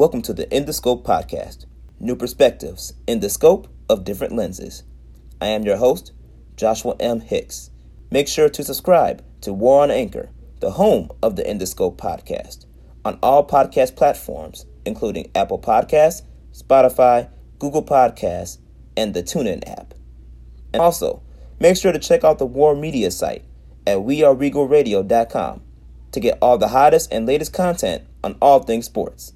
Welcome to the In the Scope podcast, new perspectives in the scope of different lenses. I am your host, Joshua M. Hicks. Make sure to subscribe to War on Anchor, the home of the In the Scope podcast, on all podcast platforms, including Apple Podcasts, Spotify, Google Podcasts, and the TuneIn app. And also, make sure to check out the War Media site at weareregalradio.com to get all the hottest and latest content on all things sports.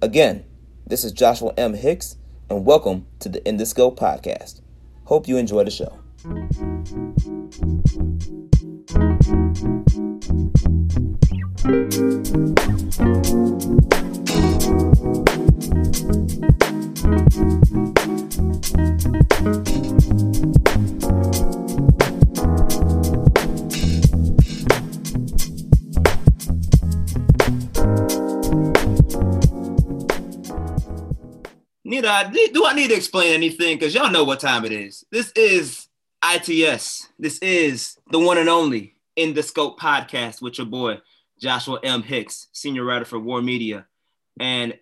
Again, this is Joshua M. Hicks, and welcome to the In podcast. Hope you enjoy the show. Need I do I need to explain anything? Because y'all know what time it is. This is ITS. This is the one and only In the Scope podcast with your boy Joshua M. Hicks, senior writer for War Media. And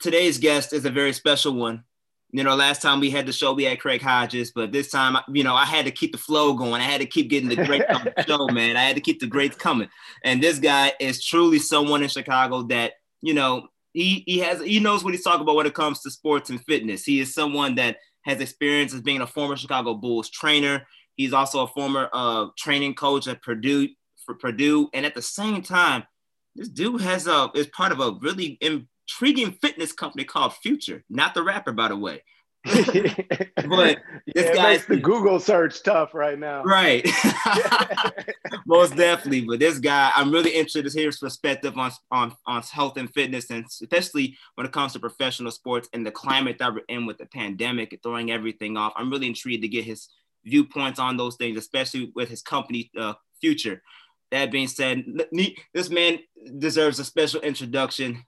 today's guest is a very special one. You know, last time we had the show, we had Craig Hodges, but this time, you know, I had to keep the flow going. I had to keep getting the great show, man. I had to keep the greats coming. And this guy is truly someone in Chicago that, you know, he he has he knows what he's talking about when it comes to sports and fitness. He is someone that has experience as being a former Chicago Bulls trainer. He's also a former uh, training coach at Purdue for Purdue, and at the same time, this dude has a is part of a really intriguing fitness company called Future, not the rapper, by the way. but this yeah, makes the Google search tough right now. Right. Most definitely. But this guy, I'm really interested to hear his perspective on, on, on health and fitness, and especially when it comes to professional sports and the climate that we're in with the pandemic and throwing everything off. I'm really intrigued to get his viewpoints on those things, especially with his company uh, future. That being said, this man deserves a special introduction.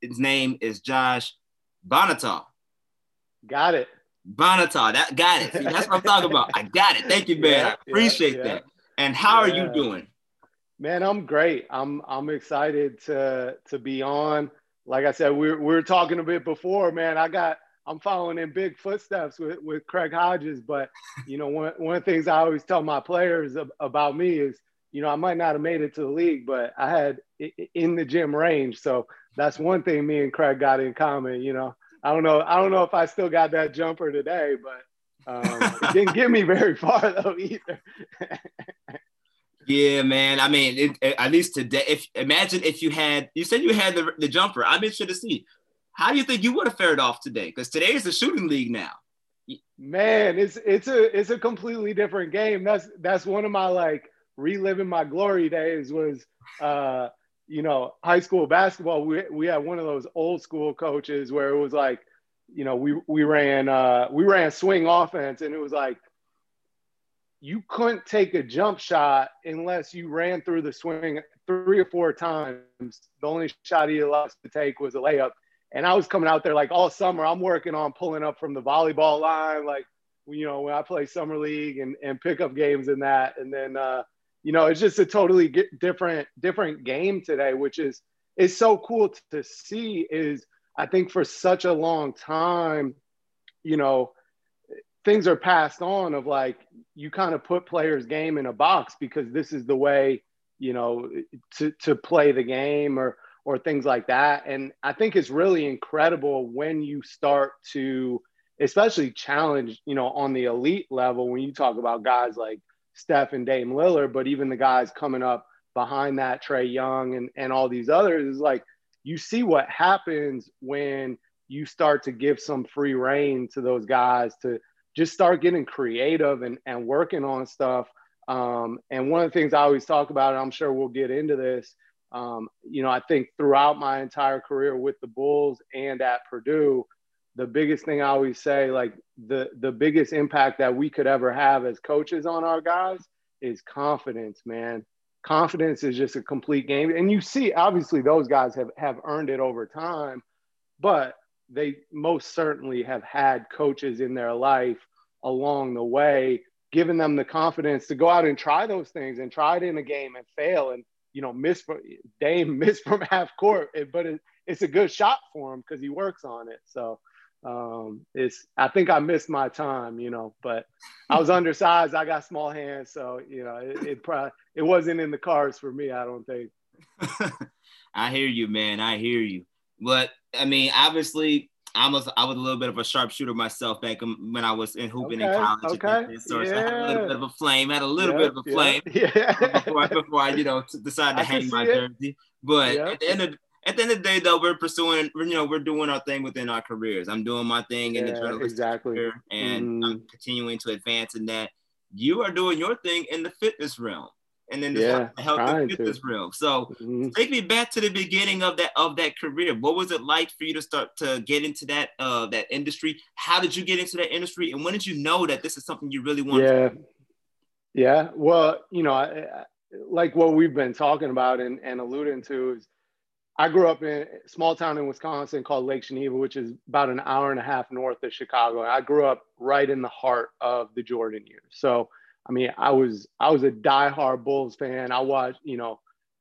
His name is Josh Bonhotal. Got it. Bonhotal, that got it. See, that's what I'm talking about. I got it. Thank you, man. Yeah, I appreciate yeah, that. And how yeah. are you doing? Man, I'm great. I'm I'm excited to to be on. Like I said, we are we were talking a bit before, man. I got I'm following in big footsteps with, with Craig Hodges. But you know, one one of the things I always tell my players about me is, you know, I might not have made it to the league, but I had in the gym range. So that's one thing me and Craig got in common. You know, I don't know. I don't know if I still got that jumper today, but um, it didn't get me very far though either. yeah, man. I mean, it, at least today. If imagine if you had, you said you had the, the jumper. I'm interested to see. How do you think you would have fared off today? Because today is the shooting league now. Man, it's it's a it's a completely different game. That's that's one of my like reliving my glory days was uh you know, high school basketball, we, we had one of those old school coaches where it was like, you know, we, we ran, uh, we ran swing offense and it was like, you couldn't take a jump shot unless you ran through the swing three or four times. The only shot he allowed to take was a layup. And I was coming out there like all summer, I'm working on pulling up from the volleyball line, like, you know, when I play summer league and, and pickup games and that. And then, uh, you know, it's just a totally different different game today, which is is so cool to see. Is I think for such a long time, you know, things are passed on of like you kind of put players' game in a box because this is the way you know to to play the game or or things like that. And I think it's really incredible when you start to especially challenge, you know, on the elite level when you talk about guys like Steph and Dame Lillard, but even the guys coming up behind that, Trey Young and, and all these others, is like you see what happens when you start to give some free reign to those guys to just start getting creative and, and working on stuff. Um, and one of the things I always talk about, and I'm sure we'll get into this, um, you know, I think throughout my entire career with the Bulls and at Purdue, the biggest thing I always say, like the the biggest impact that we could ever have as coaches on our guys is confidence, man. Confidence is just a complete game. And you see, obviously, those guys have, have earned it over time, but they most certainly have had coaches in their life along the way, giving them the confidence to go out and try those things and try it in a game and fail and you know, miss from Dame miss from half court, but it, it's a good shot for him because he works on it. So um, it's I think I missed my time, you know, but I was undersized. I got small hands, so you know, it, it probably it wasn't in the cards for me. I don't think. I hear you, man. I hear you. But I mean, obviously, I was I was a little bit of a sharpshooter myself back when I was in hooping okay, in college. Okay. So, yeah. I had a little bit of a flame. Had a little bit of a flame. Yeah. before, I, before I, you know, decided to hang my it. jersey. But at the end of at the end of the day, though, we're pursuing, you know, we're doing our thing within our careers. I'm doing my thing in the journalistic exactly. career, and mm. I'm continuing to advance in that. You are doing your thing in the fitness realm and then yeah, the health and fitness realm. So mm-hmm. take me back to the beginning of that of that career. What was it like for you to start to get into that uh that industry? How did you get into that industry, and when did you know that this is something you really want? Yeah, yeah. Well, you know, I, I, like what we've been talking about and, and alluding to is. I grew up in a small town in Wisconsin called Lake Geneva, which is about an hour and a half north of Chicago. I grew up right in the heart of the Jordan years. So I mean, I was I was a diehard Bulls fan. I watched, you know,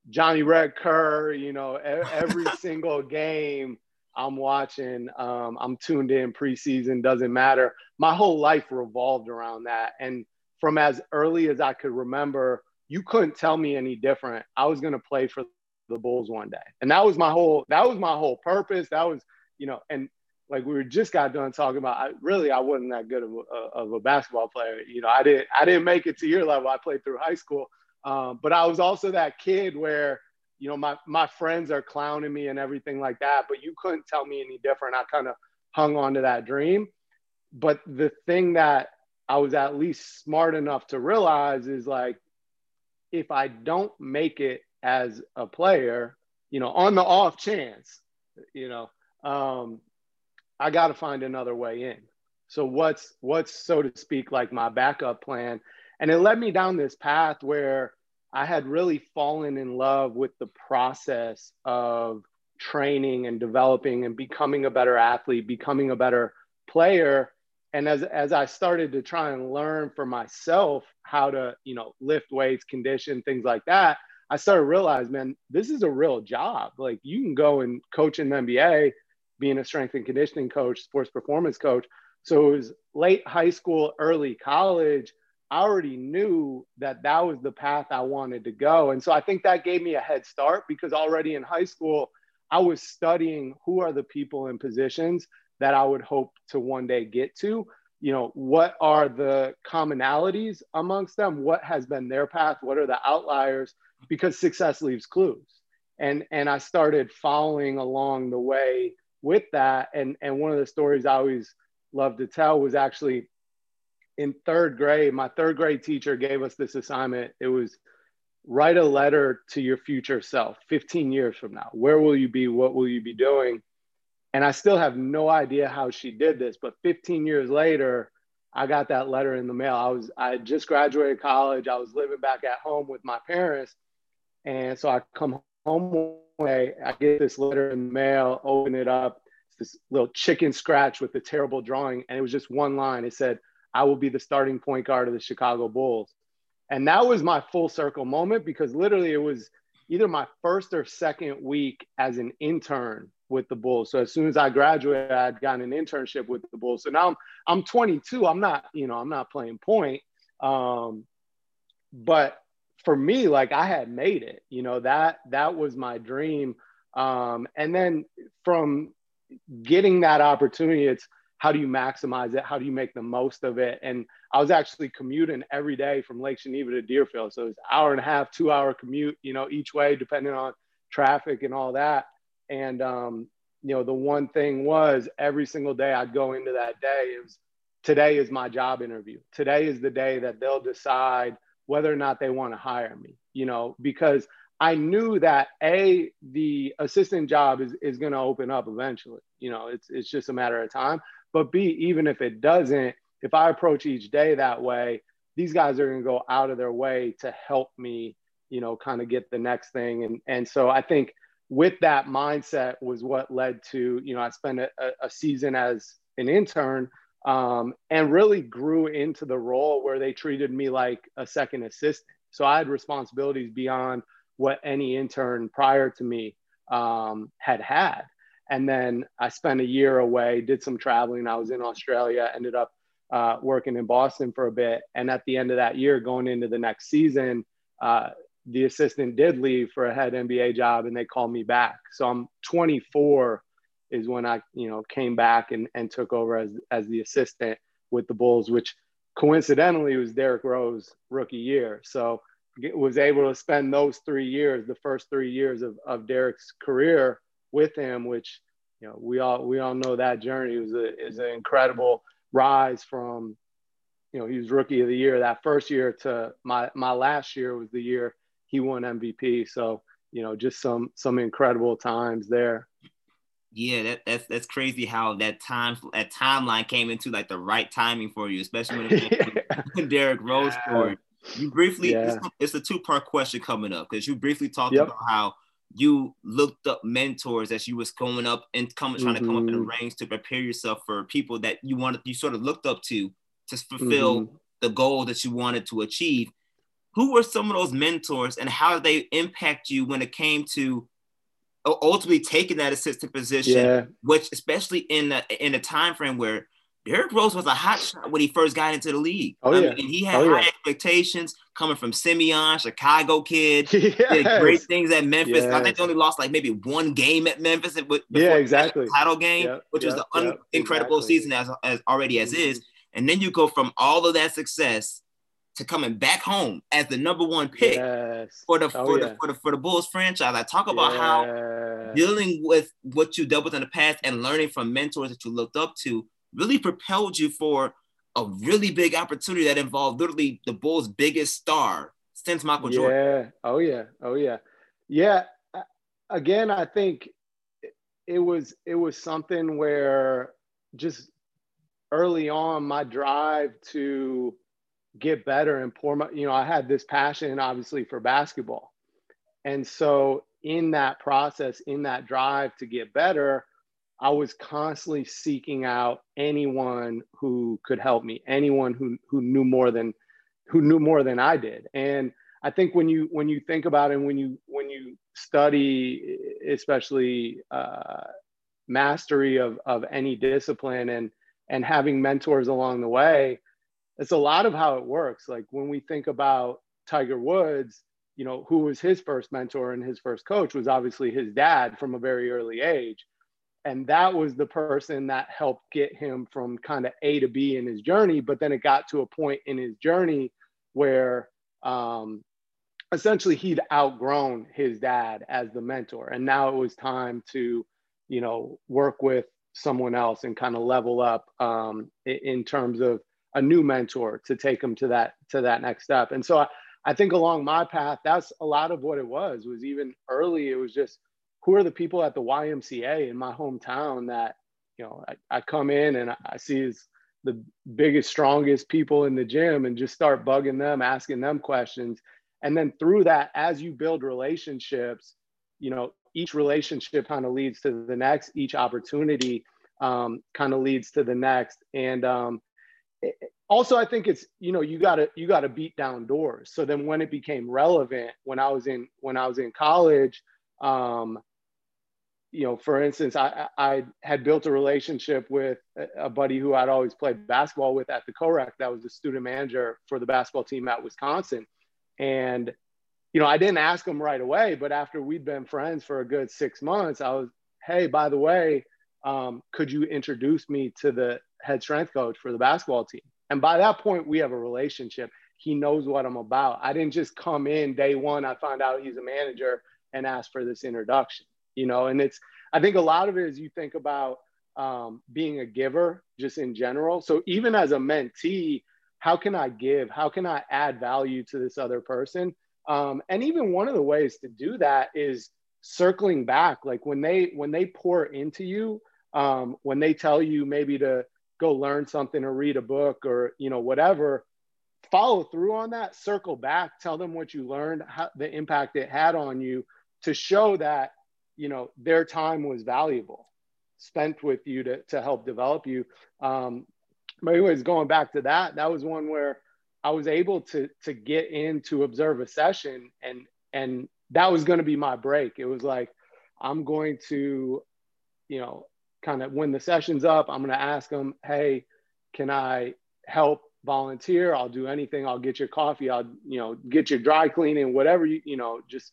Johnny Red Kerr, you know, every single game I'm watching. Um, I'm tuned in preseason, doesn't matter. My whole life revolved around that. And from as early as I could remember, you couldn't tell me any different. I was going to play for the Bulls one day. And that was my whole, that was my whole purpose. That was, you know, and like we were just got done talking about I, really I wasn't that good of a, of a, basketball player. You know, I didn't I didn't make it to your level. I played through high school, um, but I was also that kid where you know my my friends are clowning me and everything like that, but you couldn't tell me any different. I kind of hung on to that dream. But the thing that I was at least smart enough to realize is like if I don't make it as a player, you know, on the off chance, you know, um, I got to find another way in. So what's what's so to speak like my backup plan? And it led me down this path where I had really fallen in love with the process of training and developing and becoming a better athlete, becoming a better player. And as as I started to try and learn for myself how to, you know, lift weights, condition, things like that, I started to realize, man, this is a real job. Like you can go and coach in the NBA being a strength and conditioning coach, sports performance coach. So it was late high school, early college. I already knew that that was the path I wanted to go. And so I think that gave me a head start because already in high school, I was studying who are the people in positions that I would hope to one day get to. You know, what are the commonalities amongst them? What has been their path? What are the outliers? Because success leaves clues. And, and I started following along the way with that. And, and one of the stories I always love to tell was actually in third grade, my third grade teacher gave us this assignment. It was write a letter to your future self 15 years from now. Where will you be? What will you be doing? And I still have no idea how she did this, but 15 years later, I got that letter in the mail. I was I just graduated college. I was living back at home with my parents. And so I come home way, I get this letter in the mail, open it up. It's this little chicken scratch with a terrible drawing. And it was just one line. It said, I will be the starting point guard of the Chicago Bulls. And that was my full circle moment because literally it was either my first or second week as an intern with the Bulls. So as soon as I graduated, I'd gotten an internship with the Bulls. So now I'm I'm 22. I'm not, you know, I'm not playing point. Um, but for me, like I had made it, you know, that that was my dream. Um, and then from getting that opportunity, it's how do you maximize it? How do you make the most of it? And I was actually commuting every day from Lake Geneva to Deerfield. So it was hour and a half, two hour commute, you know, each way, depending on traffic and all that. And, um, you know, the one thing was every single day I'd go into that day, it was today is my job interview. Today is the day that they'll decide – whether or not they want to hire me, you know, because I knew that a the assistant job is, is going to open up eventually. You know, it's it's just a matter of time. But b even if it doesn't, if I approach each day that way, these guys are going to go out of their way to help me, you know, kind of get the next thing. And and so I think with that mindset was what led to you know I spent a, a season as an intern um, and really grew into the role where they treated me like a second assistant. So I had responsibilities beyond what any intern prior to me um, had had. And then I spent a year away, did some traveling. I was in Australia, ended up uh, working in Boston for a bit. And at the end of that year, going into the next season, uh, the assistant did leave for a head NBA job and they called me back. So I'm 24 is when I, you know, came back and, and took over as, as the assistant with the Bulls, which coincidentally was Derrick Rose rookie year. So was able to spend those three years, the first three years of, of Derrick's career with him, which, you know, we all, we all know that journey was a, is an incredible rise from, you know, he was rookie of the year that first year to my, my last year was the year he won MVP. So, you know, just some, some incredible times there. Yeah, that, that's that's crazy how that time that timeline came into like the right timing for you, especially when, it, Derrick Rose yeah. scored. You briefly, yeah. it's, it's, a two part question coming up because you briefly talked yep. about how you looked up mentors as you was going up and coming trying mm-hmm. to come up in the mm-hmm. ranks to prepare yourself for people that you wanted you sort of looked up to to fulfill mm-hmm. the goal that you wanted to achieve. Who were some of those mentors and how did they impact you when it came to ultimately taking that assistant position, yeah. which especially in the in a time frame where Derrick Rose was a hot shot when he first got into the league. Oh, I yeah. mean, he had oh, high yeah. expectations coming from Simeon, Chicago kid. yes. Did great things at Memphis. Yes. I think they only lost like maybe one game at Memphis. Before yeah, exactly. Title game, yep. which yep. was an yep. incredible exactly. season as, as already as mm-hmm. is. And then you go from all of that success to coming back home as the number one pick yes. for the oh, for, yeah. the, for the for the Bulls franchise. I talk about how dealing with what you dealt with in the past and learning from mentors that you looked up to really propelled you for a really big opportunity that involved literally the Bulls' biggest star since Michael yeah. Jordan. Yeah. Oh yeah. Oh yeah. Yeah. Again, I think it was it was something where just early on my drive to get better and pour my, you know, I had this passion obviously for basketball. And so in that process, in that drive to get better, I was constantly seeking out anyone who could help me, anyone who who knew more than who knew more than I did. And I think when you when you think about it, when you when you study, especially uh, mastery of of any discipline and and having mentors along the way, it's a lot of how it works. Like when we think about Tiger Woods, you know, who was his first mentor and his first coach was obviously his dad from a very early age. And that was the person that helped get him from kind of A to B in his journey. But then it got to a point in his journey where um, essentially he'd outgrown his dad as the mentor. And now it was time to, you know, work with someone else and kind of level up um, in terms of a new mentor to take them to that to that next step. And so I, I think along my path, that's a lot of what it was. Was even early, it was just who are the people at the YMCA in my hometown that you know I, I come in and I see as the biggest, strongest people in the gym and just start bugging them, asking them questions. And then through that, as you build relationships, you know, each relationship kind of leads to the next, each opportunity um, kind of leads to the next. And um, also i think it's you know you gotta you gotta beat down doors. So then when it became relevant when i was in when i was in college um you know for instance i i had built a relationship with a buddy who i'd always played basketball with at the corec that was the student manager for the basketball team at wisconsin. And you know i didn't ask him right away but after we'd been friends for a good six months i was hey by the way um, could you introduce me to the head strength coach for the basketball team. And by that point, we have a relationship. He knows what I'm about. I didn't just come in day one, I found out he's a manager and ask for this introduction, you know, and it's, I think a lot of it is you think about um, being a giver just in general. So even as a mentee, how can I give? How can I add value to this other person? Um, and even one of the ways to do that is circling back. Like when they when they pour into you, um, when they tell you maybe to go learn something or read a book or you know whatever follow through on that circle back tell them what you learned how, the impact it had on you to show that you know their time was valuable spent with you to, to help develop you um, but anyways going back to that that was one where i was able to to get in to observe a session and and that was going to be my break. It was like, I'm going to, you know, kind of when the session's up, I'm going to ask them, hey, can I help volunteer? I'll do anything. I'll get your coffee. I'll, you know, get your dry cleaning, whatever you, you know, just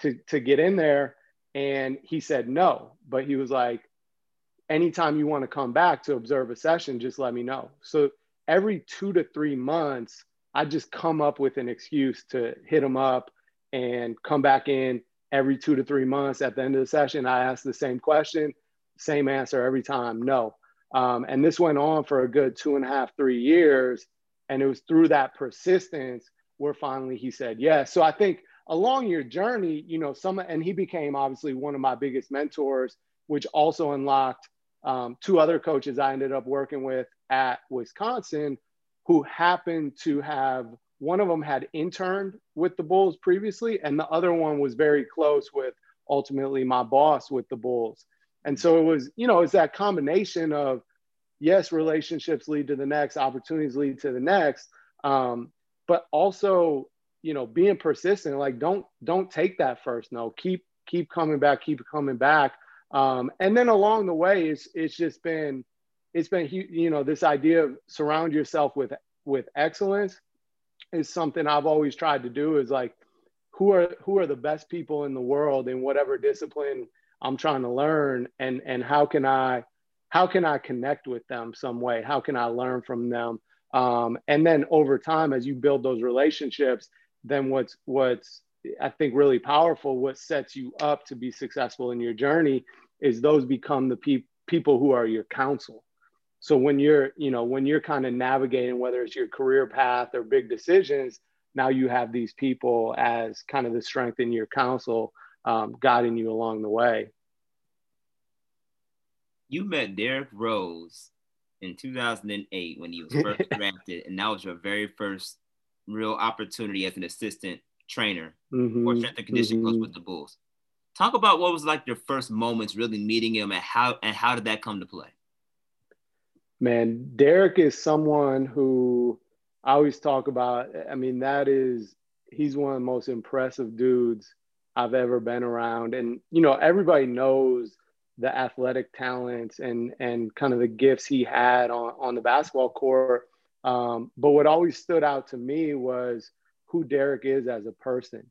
to, to get in there. And he said no, but he was like, anytime you want to come back to observe a session, just let me know. So every two to three months, I just come up with an excuse to hit him up and come back in every two to three months. At the end of the session, I ask the same question, same answer every time no. Um, and this went on for a good two and a half, three years. And it was through that persistence where finally he said yes. So I think along your journey, you know, some, and he became obviously one of my biggest mentors, which also unlocked um, two other coaches I ended up working with at Wisconsin who happened to have one of them had interned with the Bulls previously, and the other one was very close with ultimately my boss with the Bulls. And so it was, you know, it's that combination of yes, relationships lead to the next, opportunities lead to the next, um, but also, you know, being persistent. Like don't don't take that first no. Keep keep coming back, keep coming back. Um, and then along the way, it's it's just been it's been you know this idea of surround yourself with with excellence is something I've always tried to do is like who are who are the best people in the world in whatever discipline I'm trying to learn and and how can I how can I connect with them some way? How can I learn from them? Um, and then over time, as you build those relationships, then what's what's I think really powerful, what sets you up to be successful in your journey is those become the pe- people who are your counsel so when you're you know when you're kind of navigating whether it's your career path or big decisions now you have these people as kind of the strength in your counsel um, guiding you along the way you met derrick rose in 2008 when he was first drafted and that was your very first real opportunity as an assistant trainer mm-hmm. or strength and conditioning mm-hmm. coach with the bulls talk about what was like your first moments really meeting him and how and how did that come to play man, Derrick is someone who I always talk about. I mean, that is, he's one of the most impressive dudes I've ever been around. And, you know, everybody knows the athletic talents and, and kind of the gifts he had on, on the basketball court. Um, but what always stood out to me was who Derrick is as a person,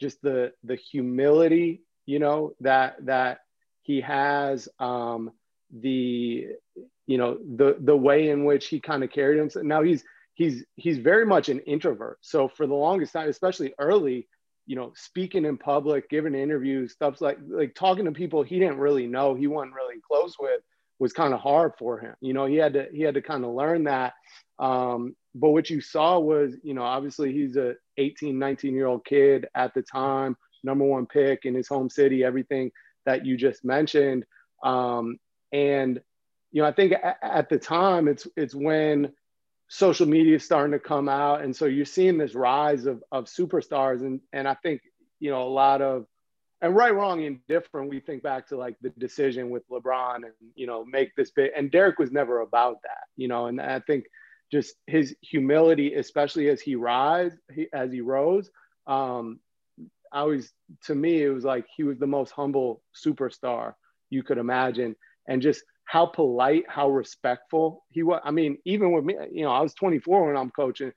just the, the humility, you know, that, that he has, um, the you know the the way in which he kind of carried himself now he's he's he's very much an introvert so for the longest time especially early you know speaking in public giving interviews stuff like like talking to people he didn't really know he wasn't really close with was kind of hard for him. You know he had to he had to kind of learn that. Um, but what you saw was you know obviously he's a 18 19 year old kid at the time number one pick in his home city everything that you just mentioned. Um, and you know, I think at the time it's it's when social media is starting to come out, and so you're seeing this rise of of superstars, and and I think you know a lot of and right, wrong, indifferent. We think back to like the decision with LeBron, and you know, make this big. And derrick was never about that, you know. And I think just his humility, especially as he rise, he, as he rose. Um, I always, to me, it was like he was the most humble superstar you could imagine, and just how polite, how respectful he was. I mean, even with me, you know, I was 24 when I'm coaching.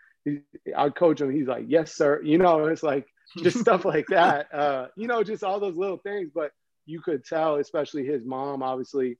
I coach him. He's like, "Yes, sir." You know, it's like just stuff like that. Uh, you know, just all those little things. But you could tell, especially his mom, obviously,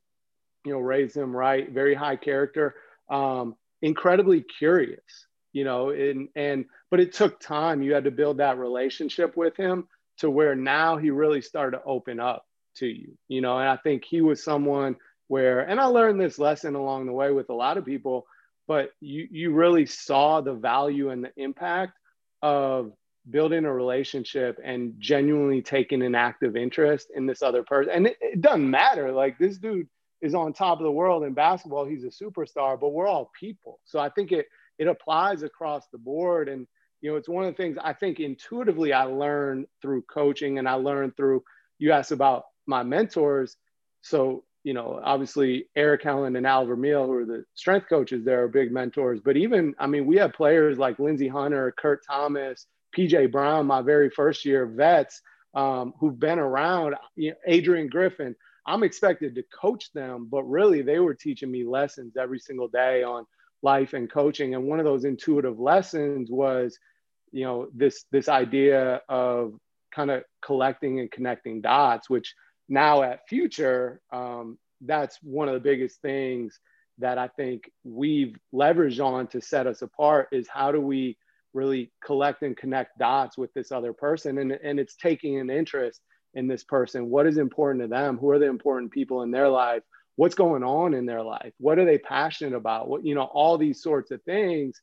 you know, raised him right, very high character, um, incredibly curious. You know, and and but it took time. You had to build that relationship with him to where now he really started to open up to you. You know, and I think he was someone where and i learned this lesson along the way with a lot of people but you you really saw the value and the impact of building a relationship and genuinely taking an active interest in this other person. And it, it doesn't matter. Like this dude is on top of the world in basketball. He's a superstar but we're all people. So i think it it applies across the board. And you know it's one of the things i think intuitively i learned through coaching and i learned through you asked about my mentors. So you know, obviously Erik Helland and Al Vermeil, who are the strength coaches, there are big mentors. But even, I mean, we have players like Lindsey Hunter, Kurt Thomas, PJ Brown, my very first year vets, um, who've been around. You know, Adrian Griffin, I'm expected to coach them, but really they were teaching me lessons every single day on life and coaching. And one of those intuitive lessons was, you know, this this idea of kind of collecting and connecting dots, which now at Future, um, that's one of the biggest things that I think we've leveraged on to set us apart is how do we really collect and connect dots with this other person? And, and it's taking an interest in this person. What is important to them? Who are the important people in their life? What's going on in their life? What are they passionate about? What you know all these sorts of things.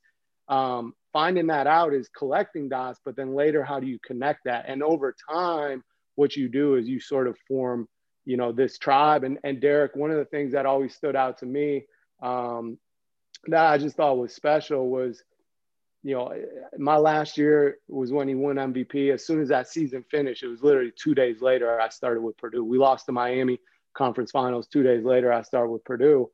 Um, finding that out is collecting dots but then later how do you connect that? And over time what you do is you sort of form you know this tribe and, and derrick one of the things that always stood out to me um, that i just thought was special was you know, my last year was when he won MVP. As soon as that season finished, it was literally two days later I started with Purdue. We lost the Miami conference finals. Two days later, I started with Purdue.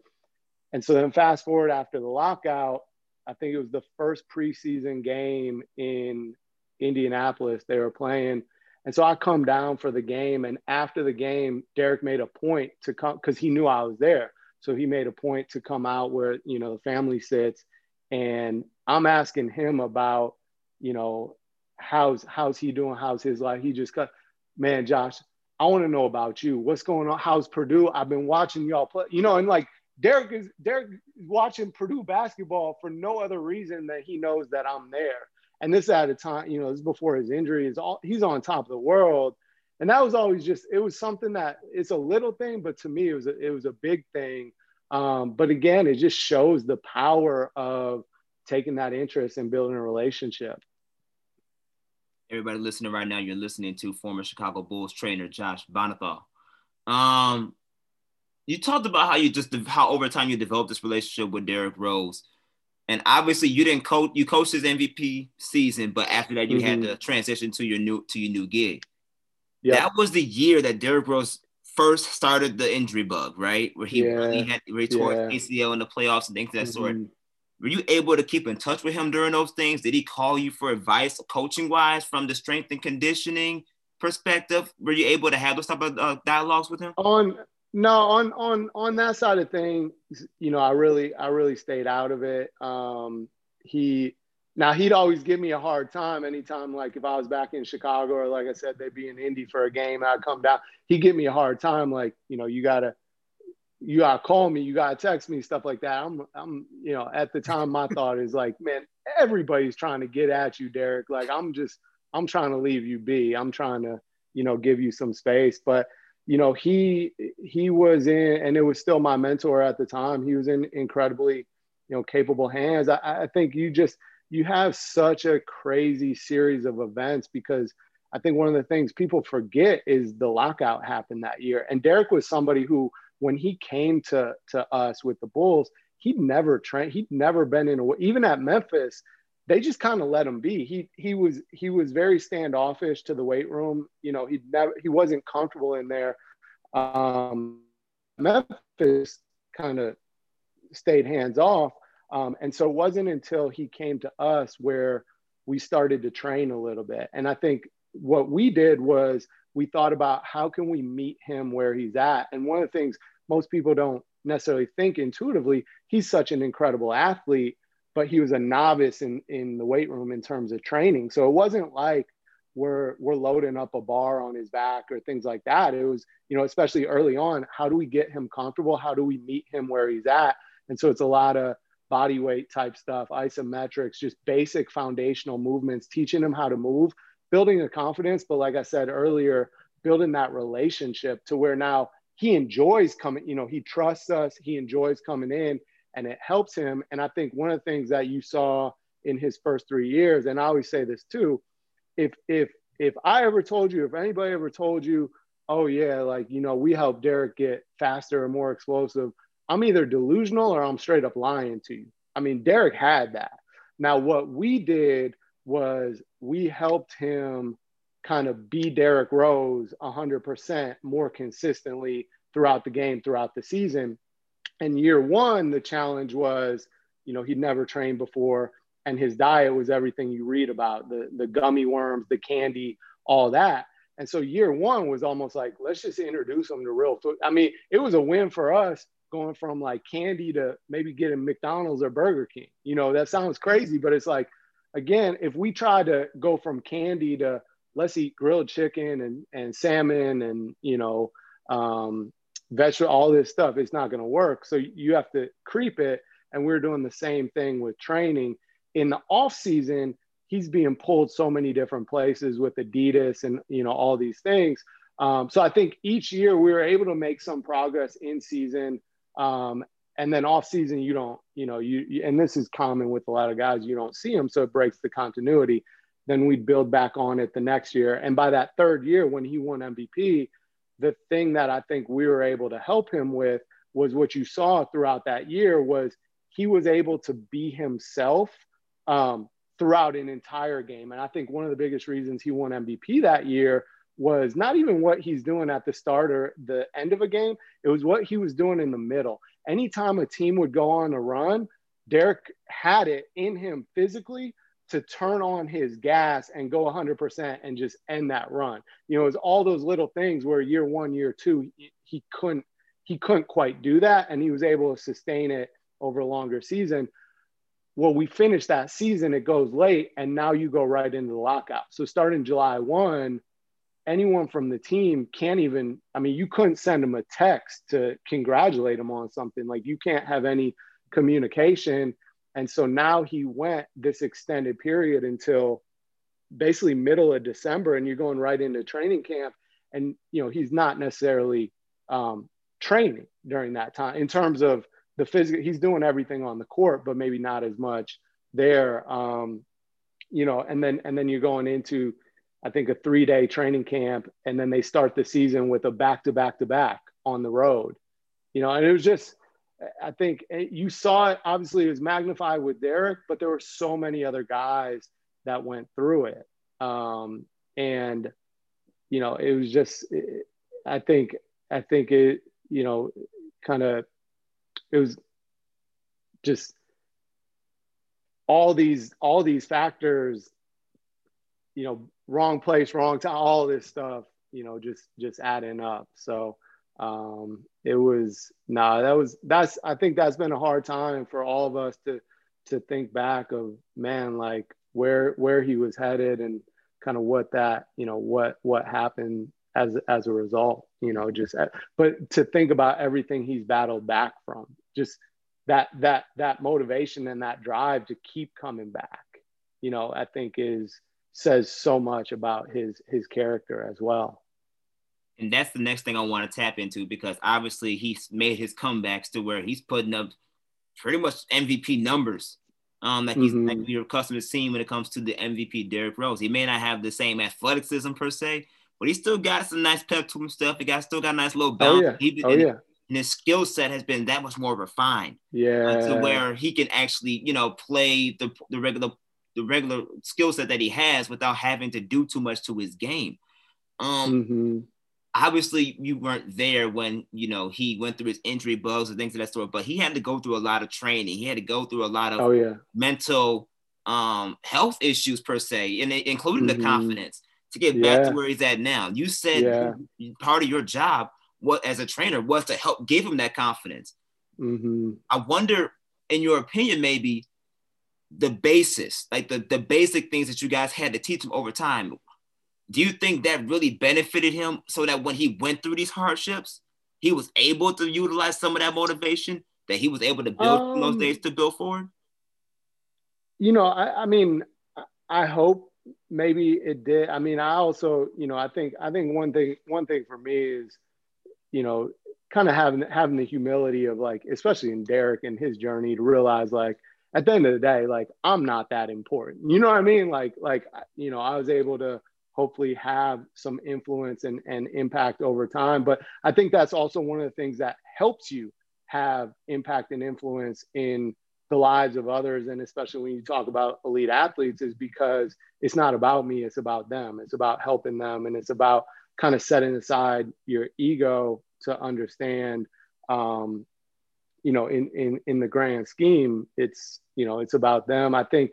And so then fast forward after the lockout, I think it was the first preseason game in Indianapolis they were playing. And so I come down for the game. And after the game, Derrick made a point to come because he knew I was there. So he made a point to come out where, you know, the family sits and I'm asking him about, you know, how's how's he doing? How's his life? He just got, man, Josh, I want to know about you. What's going on? How's Purdue? I've been watching y'all play, you know, and like Derrick is Derrick watching Purdue basketball for no other reason that he knows that I'm there. And this at a time, you know, this before his injury is all he's on top of the world. And that was always just it was something that it's a little thing, but to me it was a, it was a big thing um, but again, it just shows the power of taking that interest and building a relationship. Everybody listening right now, you're listening to former Chicago Bulls trainer Josh Bonhotal. Um, you talked about how you just how over time you developed this relationship with Derrick Rose, and obviously you didn't coach you coached his MVP season, but after that you mm-hmm. had to transition to your new to your new gig. Yep. That was the year that Derrick Rose first started the injury bug, right? Where he yeah. really had where he tore yeah. ACL in the playoffs and things of that mm-hmm. sort. Were you able to keep in touch with him during those things? Did he call you for advice, coaching wise, from the strength and conditioning perspective? Were you able to have those type of uh, dialogues with him? On no, on on on that side of things, you know, I really I really stayed out of it. Um, he now he'd always give me a hard time anytime, like if I was back in Chicago or like I said, they'd be in Indy for a game, I'd come down. He'd give me a hard time, like you know, you gotta, you gotta call me, you gotta text me, stuff like that. I'm, I'm, you know, at the time, my thought is like, man, everybody's trying to get at you, Derrick. Like I'm just, I'm trying to leave you be. I'm trying to, you know, give you some space, but you know, he he was in, and it was still my mentor at the time. He was in incredibly, you know, capable hands. I, I think you just you have such a crazy series of events because I think one of the things people forget is the lockout happened that year. And Derrick was somebody who, when he came to, to us with the Bulls, he'd never trained, he'd never been in a, even at Memphis, they just kind of let him be. He, he was, he was very standoffish to the weight room. You know, he never, he wasn't comfortable in there. Um, Memphis kind of stayed hands off. Um, and so it wasn't until he came to us where we started to train a little bit. And I think what we did was we thought about how can we meet him where he's at. And one of the things most people don't necessarily think intuitively, he's such an incredible athlete, but he was a novice in, in the weight room in terms of training. So it wasn't like we're we're loading up a bar on his back or things like that. It was, you know, especially early on, how do we get him comfortable? How do we meet him where he's at? And so it's a lot of body weight type stuff, isometrics, just basic foundational movements, teaching them how to move, building a confidence. But like I said earlier, building that relationship to where now he enjoys coming, you know, he trusts us, he enjoys coming in and it helps him. And I think one of the things that you saw in his first three years, and I always say this too, if if if I ever told you, if anybody ever told you, oh yeah, like you know, we helped Derrick get faster and more explosive, I'm either delusional or I'm straight up lying to you. I mean, Derrick had that. Now, what we did was we helped him kind of be Derrick Rose 100% more consistently throughout the game, throughout the season. And year one, the challenge was, you know, he'd never trained before, and his diet was everything you read about the, the gummy worms, the candy, all that. And so year one was almost like, let's just introduce them to real food. I mean, it was a win for us going from like candy to maybe getting McDonald's or Burger King. You know, that sounds crazy, but it's like, again, if we try to go from candy to let's eat grilled chicken and, and salmon and, you know, um, vegetable, all this stuff, it's not going to work. So you have to creep it. And we're doing the same thing with training. In the off season, he's being pulled so many different places with Adidas and you know all these things. Um, so I think each year we were able to make some progress in season, um, and then off season you don't you know you, you, and this is common with a lot of guys you don't see them so it breaks the continuity. Then we'd build back on it the next year, and by that third year when he won MVP, the thing that I think we were able to help him with was what you saw throughout that year was he was able to be himself um, throughout an entire game. And I think one of the biggest reasons he won MVP that year was not even what he's doing at the start or the end of a game, it was what he was doing in the middle. Anytime a team would go on a run, Derrick had it in him physically to turn on his gas and go 100% and just end that run. You know, it's all those little things where year one, year two, he couldn't he couldn't quite do that, and he was able to sustain it over a longer season well, we finish that season, it goes late, and now you go right into the lockout. So starting July 1, anyone from the team can't even, I mean, you couldn't send them a text to congratulate them on something. Like you can't have any communication. And so now he went this extended period until basically middle of December, and you're going right into training camp. And, you know, he's not necessarily um, training during that time in terms of the physical he's doing everything on the court but maybe not as much there um, you know and then and then you're going into i think a three day training camp and then they start the season with a back to back to back on the road you know and it was just i think eh, you saw it obviously it was magnified with derrick but there were so many other guys that went through it. Um, and you know it was just eh, i think i think it you know kind of it was just all these all these factors you know wrong place wrong time all this stuff you know just just adding up. So um it was nah that was that's i think that's been a hard time for all of us to to think back of man like where where he was headed and kind of what that you know what what happened as as a result you know just but to think about everything he's battled back from just that that that motivation and that drive to keep coming back you know i think is says so much about his his character as well and that's the next thing i want to tap into because obviously he's made his comebacks to where he's putting up pretty much mvp numbers um that he's mm-hmm. like you're accustomed to seeing when it comes to the mvp derrick rose he may not have the same athleticism per se but he still got some nice pep to himself he got still got a nice little bounce oh, yeah. He, oh, yeah and his skill set has been that much more refined. Yeah. Uh, to where he can actually, you know, play the the regular the regular skill set that he has without having to do too much to his game. Um mm-hmm. Obviously you weren't there when you know he went through his injury bugs and things of that sort, but he had to go through a lot of training. He had to go through a lot of oh, yeah. mental um health issues per se, and including mm-hmm. the confidence to get back to where he's at now. You said yeah. part of your job what as a trainer was to help give him that confidence. Mm-hmm. I wonder, in your opinion, maybe the basis, like the, the basic things that you guys had to teach him over time. Do you think that really benefited him so that when he went through these hardships, he was able to utilize some of that motivation that he was able to build um, from those days to build forward? You know, I, I mean, I hope maybe it did. I mean, I also, you know, I think I think one thing one thing for me is you know, kind of having having the humility of like, especially in Derrick and his journey, to realize like at the end of the day, like I'm not that important. You know what I mean? Like like you know, I was able to hopefully have some influence and, and impact over time. But I think that's also one of the things that helps you have impact and influence in the lives of others. And especially when you talk about elite athletes, is because it's not about me, it's about them. It's about helping them and it's about kind of setting aside your ego to understand um, you know in in in the grand scheme it's you know it's about them i think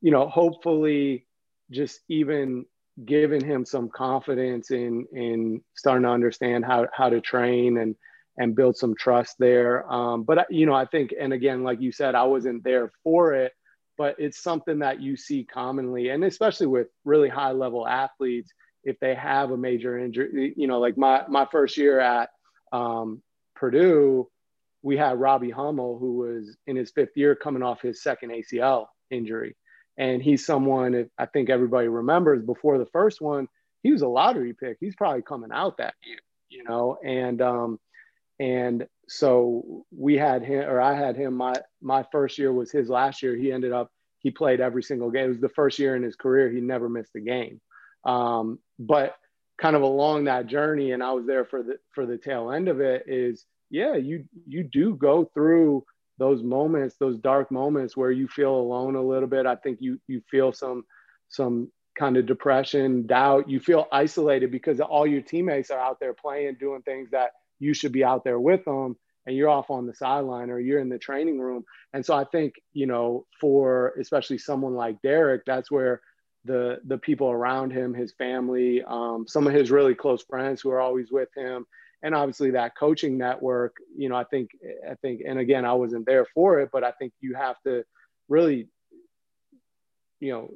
you know hopefully just even given him some confidence in in starting to understand how how to train and and build some trust there. Um, but you know, I think, and again, like you said, I wasn't there for it, but it's something that you see commonly, and especially with really high level athletes, if they have a major injury, you know, like my my first year at um, Purdue, we had Robbie Hummel, who was in his fifth year coming off his second ACL injury. And he's someone I think everybody remembers before the first one, he was a lottery pick. He's probably coming out that year, you know, and um, and so we had him or I had him my my first year was his last year. He ended up he played every single game. It was the first year in his career he never missed a game. Um, but kind of along that journey, and I was there for the for the tail end of it. Is yeah, you you do go through those moments, those dark moments where you feel alone a little bit. I think you you feel some some kind of depression, doubt. You feel isolated because all your teammates are out there playing, doing things that you should be out there with them and you're off on the sideline or you're in the training room. And so I think, you know, for especially someone like Derrick, that's where the the people around him, his family, um, some of his really close friends who are always with him, and obviously that coaching network. You know, I think I think, and again, I wasn't there for it, but I think you have to really, you know,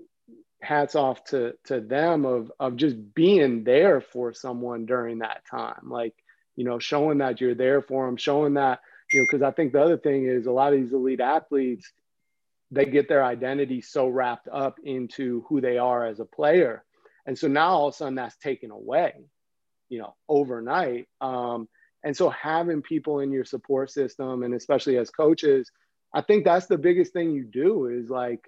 hats off to to them of of just being there for someone during that time, like you know, showing that you're there for them, showing that you know, because I think the other thing is a lot of these elite athletes they get their identity so wrapped up into who they are as a player. And so now all of a sudden that's taken away, you know, overnight. Um, and so having people in your support system and especially as coaches, I think that's the biggest thing you do is like,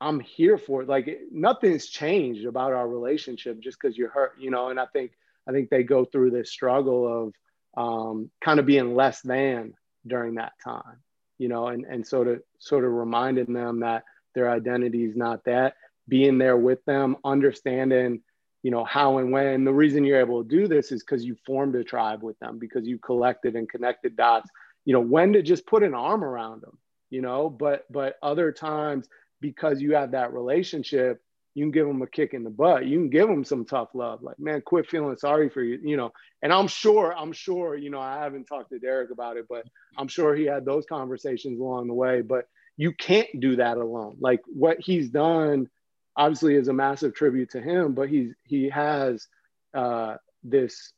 I'm here for it. Like nothing's changed about our relationship just because you're hurt, you know. And I think I think they go through this struggle of um, kind of being less than during that time you know, and, and sort of sort of reminding them that their identity is not that, being there with them, understanding, you know, how and when. The reason you're able to do this is because you formed a tribe with them, because you collected and connected dots, you know, when to just put an arm around them, you know, but but other times because you have that relationship, you can give them a kick in the butt. You can give them some tough love, like, man, quit feeling sorry for you, you know. And I'm sure, I'm sure, you know, I haven't talked to Derrick about it, but I'm sure he had those conversations along the way. But you can't do that alone. Like what he's done, obviously, is a massive tribute to him. But he's he has uh, this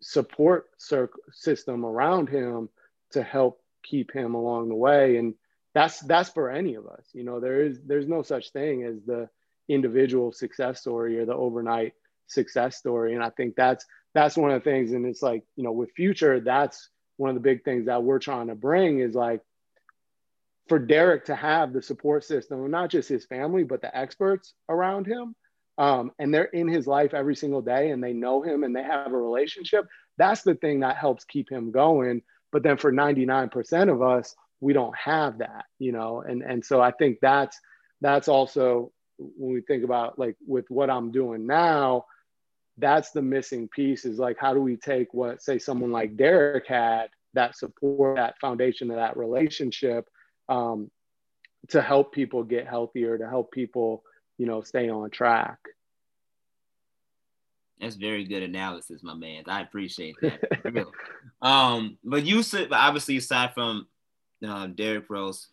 support system around him to help keep him along the way, and that's that's for any of us. You know, there is there's no such thing as the individual success story or the overnight success story. And I think that's that's one of the things. And it's like, you know, with future, that's one of the big things that we're trying to bring is like for Derrick to have the support system, not just his family, but the experts around him. Um, and they're in his life every single day and they know him and they have a relationship. That's the thing that helps keep him going. But then for 99% of us, we don't have that, you know, and, and so I think that's that's also when we think about like with what I'm doing now, that's the missing piece is like, how do we take what, say, someone like Derrick had that support, that foundation of that relationship um, to help people get healthier, to help people, you know, stay on track. That's very good analysis, my man. I appreciate that. um, but you said, obviously, aside from uh, Derrick Rose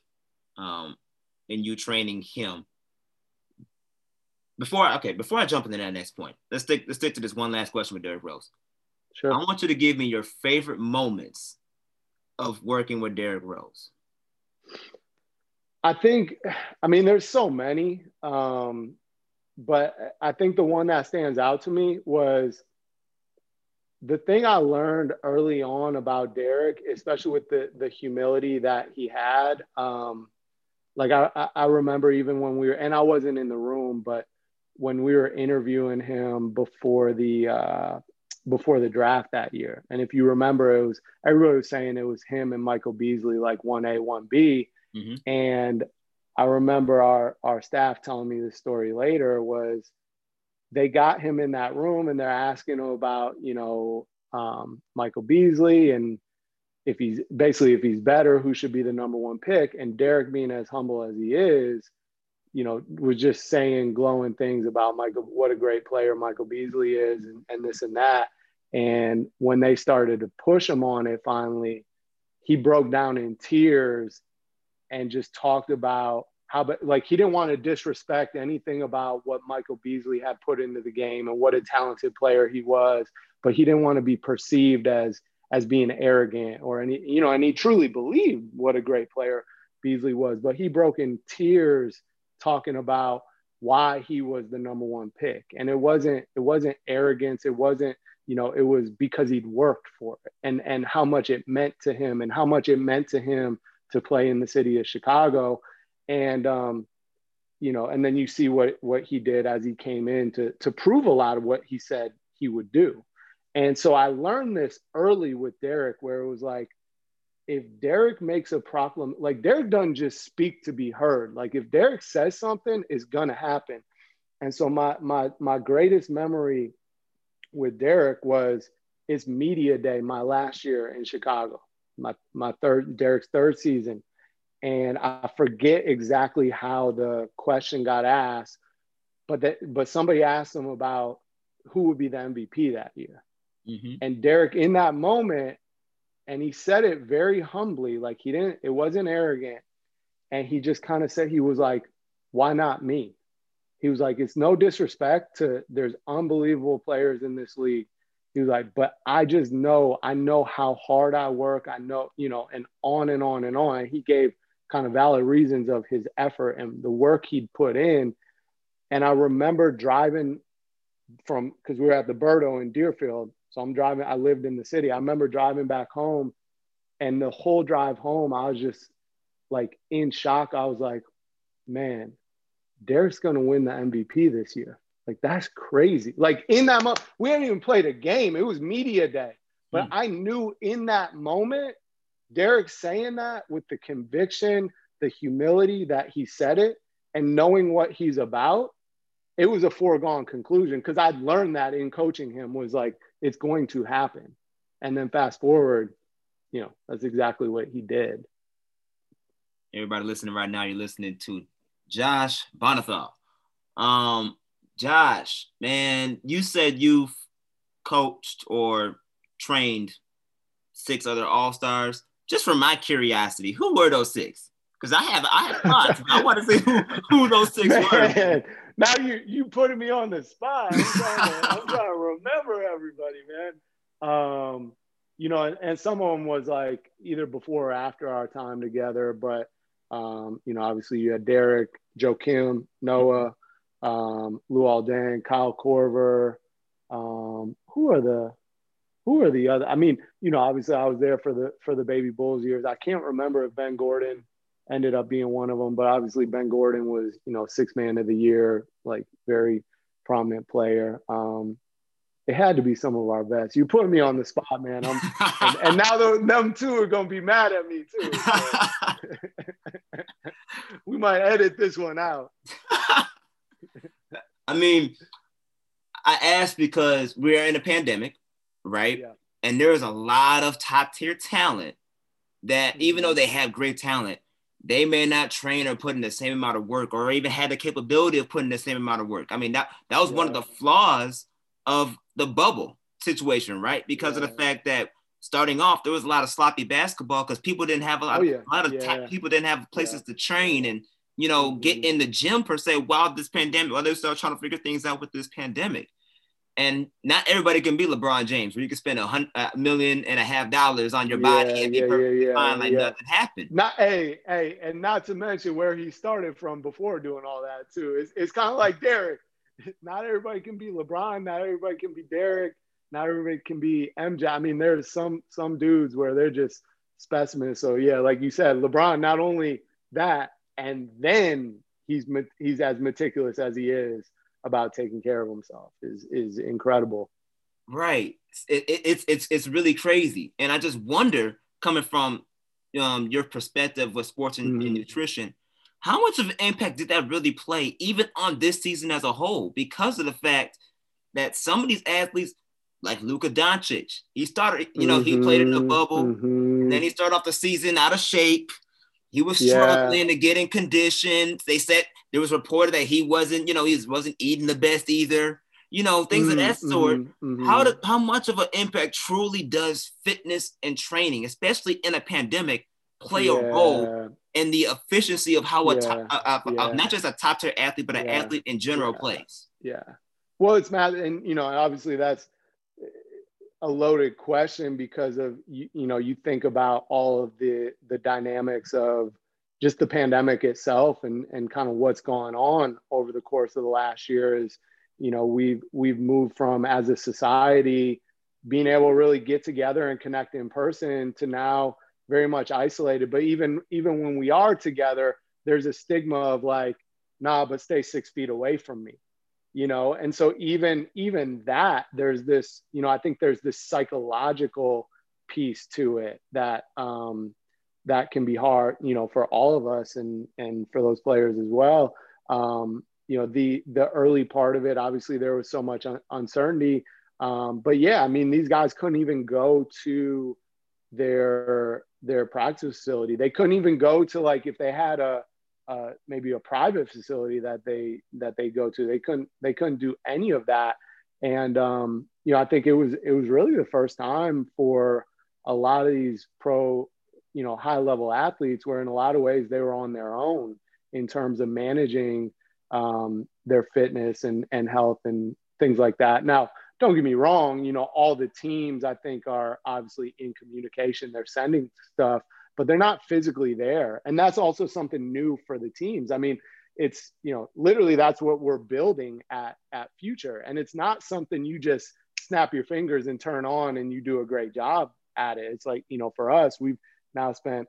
um, and you training him, before okay, before I jump into that next point, let's stick let's stick to this one last question with Derrick Rose. Sure. I want you to give me your favorite moments of working with Derrick Rose. I think, I mean, there's so many, um, but I think the one that stands out to me was the thing I learned early on about Derrick, especially with the the humility that he had. Um, like I, I remember even when we were, and I wasn't in the room, but when we were interviewing him before the uh, before the draft that year. And if you remember, it was everybody was saying it was him and Michael Beasley like one A one B. Mm-hmm. And I remember our our staff telling me the story later was they got him in that room and they're asking him about you know um, Michael Beasley and if he's basically if he's better, who should be the number one pick? And Derrick being as humble as he is, you know, was just saying glowing things about Michael, what a great player Michael Beasley is, and, and this and that. And when they started to push him on it finally, he broke down in tears and just talked about how, like, he didn't want to disrespect anything about what Michael Beasley had put into the game and what a talented player he was, but he didn't want to be perceived as as being arrogant or any, you know, and he truly believed what a great player Beasley was, but he broke in tears talking about why he was the number one pick. And it wasn't, it wasn't arrogance. It wasn't, you know, it was because he'd worked for it and, and how much it meant to him and how much it meant to him to play in the city of Chicago. And, um, you know, and then you see what, what he did as he came in to, to prove a lot of what he said he would do. And so I learned this early with Derrick, where it was like, if Derrick makes a problem, like Derrick doesn't just speak to be heard. Like if Derrick says something, it's gonna happen. And so my my my greatest memory with Derrick was it's media day, my last year in Chicago, my my third Derrick's third season. And I forget exactly how the question got asked, but that but somebody asked him about who would be the MVP that year. Mm-hmm. And Derrick, in that moment, and he said it very humbly, like he didn't, it wasn't arrogant. And he just kind of said, he was like, why not me? He was like, it's no disrespect to, there's unbelievable players in this league. He was like, but I just know, I know how hard I work. I know, you know, and on and on and on. He gave kind of valid reasons of his effort and the work he'd put in. And I remember driving from, because we were at the Berto in Deerfield, so I'm driving, I lived in the city. I remember driving back home and the whole drive home, I was just like in shock. I was like, man, Derrick's going to win the MVP this year. Like, that's crazy. Like, in that moment, we hadn't even played a game, it was media day. But mm. I knew in that moment, Derrick saying that with the conviction, the humility that he said it, and knowing what he's about, it was a foregone conclusion because I'd learned that in coaching him was like, it's going to happen. And then fast forward, you know, that's exactly what he did. Everybody listening right now, you're listening to Josh Bonhotal. Um, Josh, man, you said you've coached or trained six other All Stars. Just for my curiosity, who were those six? Because I have I have thoughts. I want to see who, who those six man, were now you you putting me on the spot. I'm trying to, I'm trying to remember everybody, man. Um, you know, and, and, some of them was like either before or after our time together. But um, you know, obviously you had Derrick, Joe Kim, Noah, um, Luol Deng, Kyle Korver. Um, who are the who are the other? I mean, you know, obviously I was there for the for the baby Bulls years. I can't remember if Ben Gordon ended up being one of them. But obviously, Ben Gordon was, you know, six man of the year, like very prominent player. Um, it had to be some of our best. You put me on the spot, man. and, and, now the, them two are gonna be mad at me too. So. we might edit this one out. I mean, I asked because we're in a pandemic, right? Yeah. And there's a lot of top tier talent that, even though mm-hmm. they have great talent, they may not train or put in the same amount of work or even had the capability of putting the same amount of work. I mean, that that was yeah. one of the flaws of the bubble situation, right? Because yeah. of the fact that starting off, there was a lot of sloppy basketball because people didn't have a lot, oh, yeah. a lot of yeah. people didn't have places to train and you know mm-hmm. get in the gym per se while this pandemic, while they're still trying to figure things out with this pandemic. And not everybody can be LeBron James, where you can spend a, hundred, a million and a half dollars on your body yeah, and be yeah, perfectly yeah, fine like nothing happened. Not hey, hey, and not to mention where he started from before doing all that too. It's, it's kind of like Derrick. Not everybody can be LeBron. Not everybody can be Derrick. Not everybody can be MJ. I mean, there's some some dudes where they're just specimens. So yeah, like you said, LeBron. Not only that, and then he's he's as meticulous as he is about taking care of himself is is incredible. Right. It, it, it's it's it's really crazy, and I just wonder, coming from um, your perspective with sports and, mm-hmm. and nutrition, how much of an impact did that really play, even on this season as a whole, because of the fact that some of these athletes, like Luka Doncic, he started, you know, mm-hmm. he played in the bubble, mm-hmm. and then he started off the season out of shape. He was struggling to get in condition. They said there was reported that he wasn't, you know, he wasn't eating the best either. You know, things mm-hmm, of that mm-hmm, sort. Mm-hmm, how do, how much of an impact truly does fitness and training, especially in a pandemic, play yeah. a role in the efficiency of how a, yeah. top, a, a, yeah. not just a top tier athlete, but an athlete in general plays? Yeah. Well, it's math, and you know, obviously that's a loaded question because of you, you know you think about all of the the dynamics of just the pandemic itself and and kind of what's gone on over the course of the last year is you know we've we've moved from as a society being able to really get together and connect in person to now very much isolated. But even even when we are together there's a stigma of like nah but stay six feet away from me you know and so even even that there's this you know i think there's this psychological piece to it that um that can be hard you know for all of us and and for those players as well. Um you know the the early part of it obviously there was so much un- uncertainty um but yeah i mean these guys couldn't even go to their their practice facility. They couldn't even go to like if they had a uh, maybe a private facility that they that they go to. They couldn't they couldn't do any of that, and um, you know I think it was it was really the first time for a lot of these pro you know high level athletes where in a lot of ways they were on their own in terms of managing um, their fitness and and health and things like that. Now don't get me wrong, you know all the teams I think are obviously in communication. They're sending stuff but they're not physically there. And that's also something new for the teams. I mean, it's, you know, literally that's what we're building at at future. And it's not something you just snap your fingers and turn on and you do a great job at it. It's like, you know, for us, we've now spent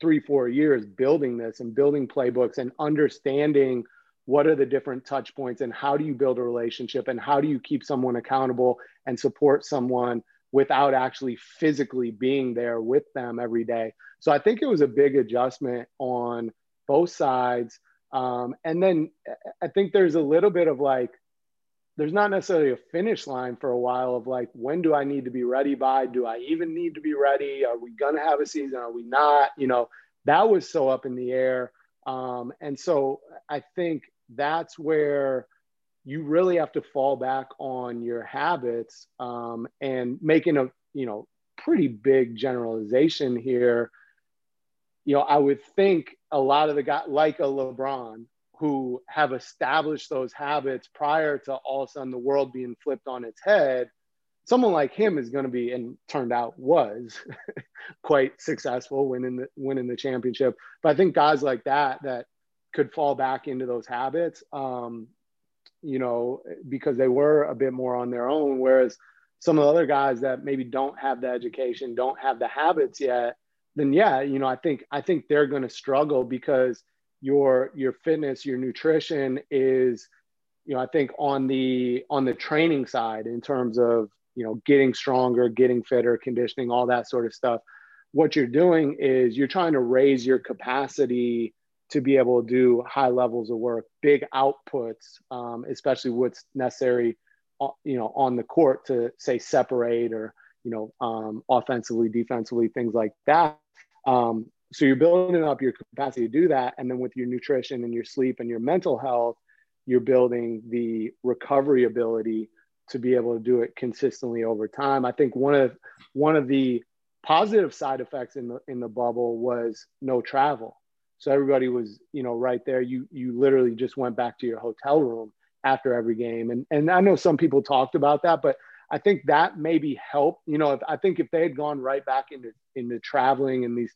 three, four years building this and building playbooks and understanding what are the different touch points and how do you build a relationship and how do you keep someone accountable and support someone without actually physically being there with them every day. So I think it was a big adjustment on both sides. Um, and then I think there's a little bit of like, there's not necessarily a finish line for a while of like, when do I need to be ready by? Do I even need to be ready? Are we going to have a season? Are we not? You know, that was so up in the air. Um, and so I think that's where you really have to fall back on your habits um, and making a you know pretty big generalization here. You know i would think a lot of the guys like a lebron who have established those habits prior to all of a sudden the world being flipped on its head someone like him is going to be and turned out was quite successful winning the winning the championship. But i think guys like that that could fall back into those habits um, you know, because they were a bit more on their own. Whereas some of the other guys that maybe don't have the education, don't have the habits yet, then yeah, you know, I think I think they're going to struggle because your your fitness, your nutrition is, you know, I think on the on the training side in terms of you know getting stronger, getting fitter, conditioning, all that sort of stuff. What you're doing is you're trying to raise your capacity to be able to do high levels of work, big outputs, um, especially what's necessary, uh, you know, on the court to say separate or you know, um, offensively, defensively, things like that. Um, so you're building up your capacity to do that, and then with your nutrition and your sleep and your mental health, you're building the recovery ability to be able to do it consistently over time. I think one of one of the positive side effects in the in the bubble was no travel so everybody was, you know, right there. You you literally just went back to your hotel room after every game. And and I know some people talked about that, but I think that maybe helped. You know, if, I think if they had gone right back into into traveling and these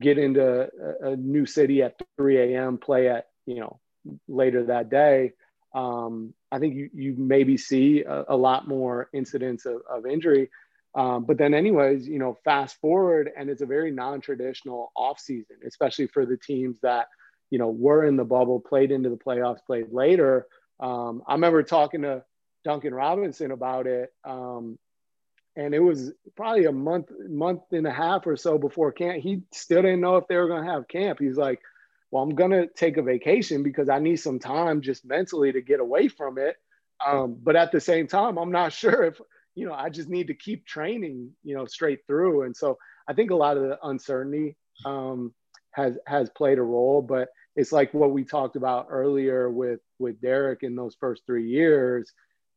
get into a, a new city at 3 a.m., play at you know later that day, um, I think you you maybe see a, a lot more incidents of, of injury. Um, but then, anyways, you know, fast forward, and it's a very non-traditional offseason, especially for the teams that you know were in the bubble, played into the playoffs, played later. Um, I remember talking to Duncan Robinson about it, um, and it was probably a month, month and a half or so before camp. He still didn't know if they were going to have camp. He's like, "Well, I'm going to take a vacation because I need some time just mentally to get away from it." Um, but at the same time, I'm not sure if you know, I just need to keep training, you know, straight through. And so I think a lot of the uncertainty um, has has played a role. But it's like what we talked about earlier with with Derrick in those first three years.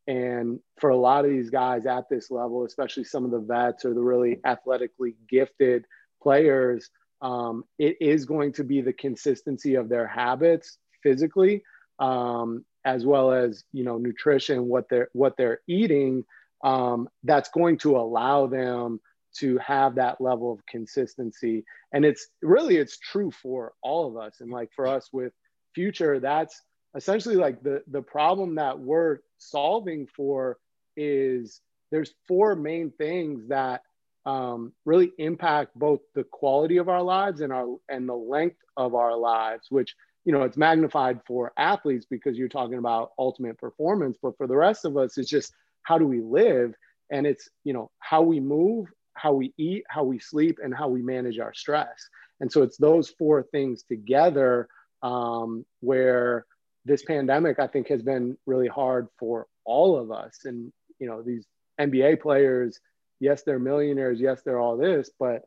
And for a lot of these guys at this level, especially some of the vets or the really athletically gifted players, um, it is going to be the consistency of their habits physically, um, as well as you know nutrition, what they're what they're eating. Um, that's going to allow them to have that level of consistency. And it's really it's true for all of us. And like for us with future that's essentially like the the problem that we're solving for is there's four main things that um, really impact both the quality of our lives and our and the length of our lives which you know it's magnified for athletes because you're talking about ultimate performance. But for the rest of us it's just how do we live and it's you know how we move how we eat, how we sleep, and how we manage our stress. And so it's those four things together um, where this pandemic, I think, has been really hard for all of us. And, you know, these NBA players, yes, they're millionaires, yes, they're all this, but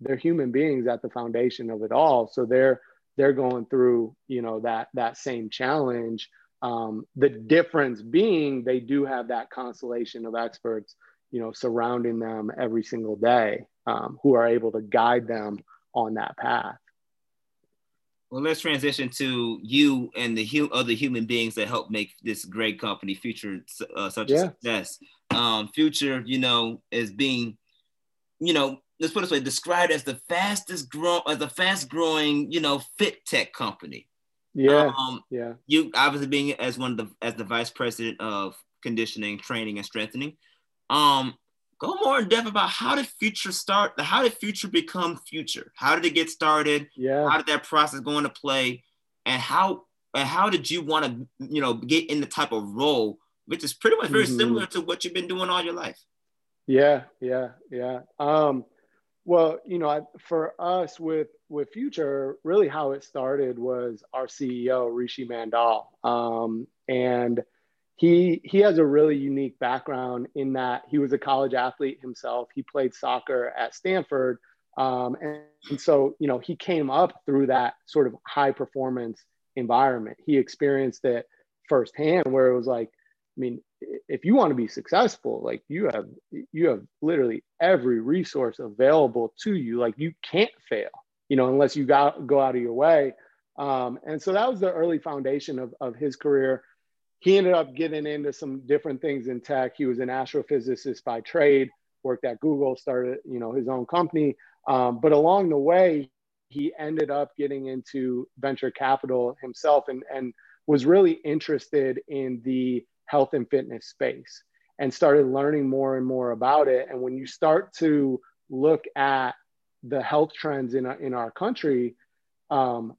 they're human beings at the foundation of it all. So they're they're going through, you know, that that same challenge. Um, the difference being they do have that constellation of experts you know, surrounding them every single day um, who are able to guide them on that path. Well, let's transition to you and the hu- other human beings that help make this great company, Future, uh, such yeah. a success. Um, Future, you know, is being, you know, let's put it this way, described as the fastest grow, as the fast growing, you know, fit tech company. Yeah. Um, yeah. You obviously being as one of the as the vice president of conditioning, training, and strengthening. Um, go more in depth about how did future start how did future become future how did it get started yeah how did that process go into play and how and how did you want to you know get in the type of role which is pretty much very mm-hmm. similar to what you've been doing all your life yeah yeah yeah um well you know I, for us with with future really how it started was our ceo rishi mandal um and he he has a really unique background in that he was a college athlete himself. He played soccer at Stanford, um, and, and, so you know he came up through that sort of high performance environment. He experienced it firsthand, where it was like, I mean, if you want to be successful, like you have you have literally every resource available to you. Like you can't fail, you know, unless you got go out of your way. Um, and so that was the early foundation of of his career he ended up getting into some different things in tech. He was an astrophysicist by trade, worked at Google, started you know his own company. Um, but along the way, he ended up getting into venture capital himself and, and was really interested in the health and fitness space and started learning more and more about it. And when you start to look at the health trends in, in our country, um,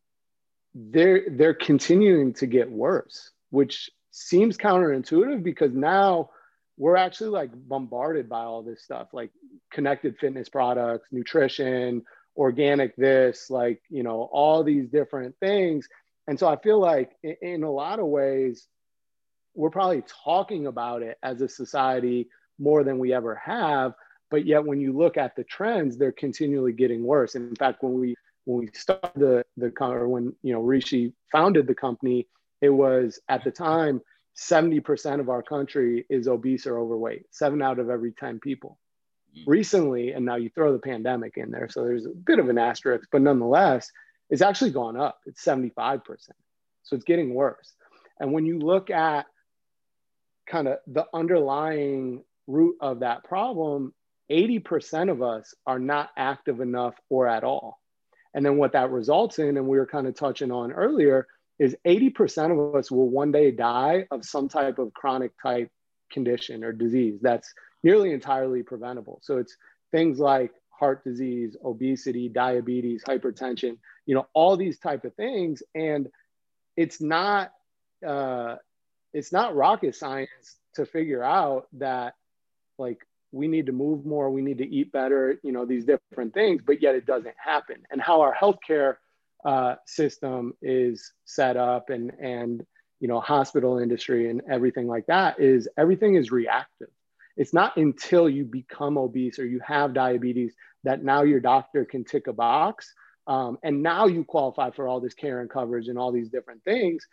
they're, they're continuing to get worse, which seems counterintuitive because now we're actually like bombarded by all this stuff like connected fitness products nutrition organic this like you know all these different things and so i feel like in, in a lot of ways we're probably talking about it as a society more than we ever have but yet when you look at the trends they're continually getting worse. And in fact when we when we started the the or when you know rishi founded the company it was at the time 70% of our country is obese or overweight seven out of every 10 people. Mm. recently and now you throw the pandemic in there so there's a bit of an asterisk but nonetheless it's actually gone up. It's 75% so it's getting worse. And when you look at kind of the underlying root of that problem 80% of us are not active enough or at all and then what that results in and we were kind of touching on earlier is 80% of us will one day die of some type of chronic type condition or disease that's nearly entirely preventable. So it's things like heart disease, obesity, diabetes, hypertension, you know, all these type of things. And it's not, uh, it's not rocket science to figure out that like we need to move more, we need to eat better, you know, these different things, but yet it doesn't happen. And how our healthcare uh, system is set up and and you know hospital industry and everything like that is everything is reactive it's not until you become obese or you have diabetes that now your doctor can tick a box Um, and now you qualify for all this care and coverage and all these different things.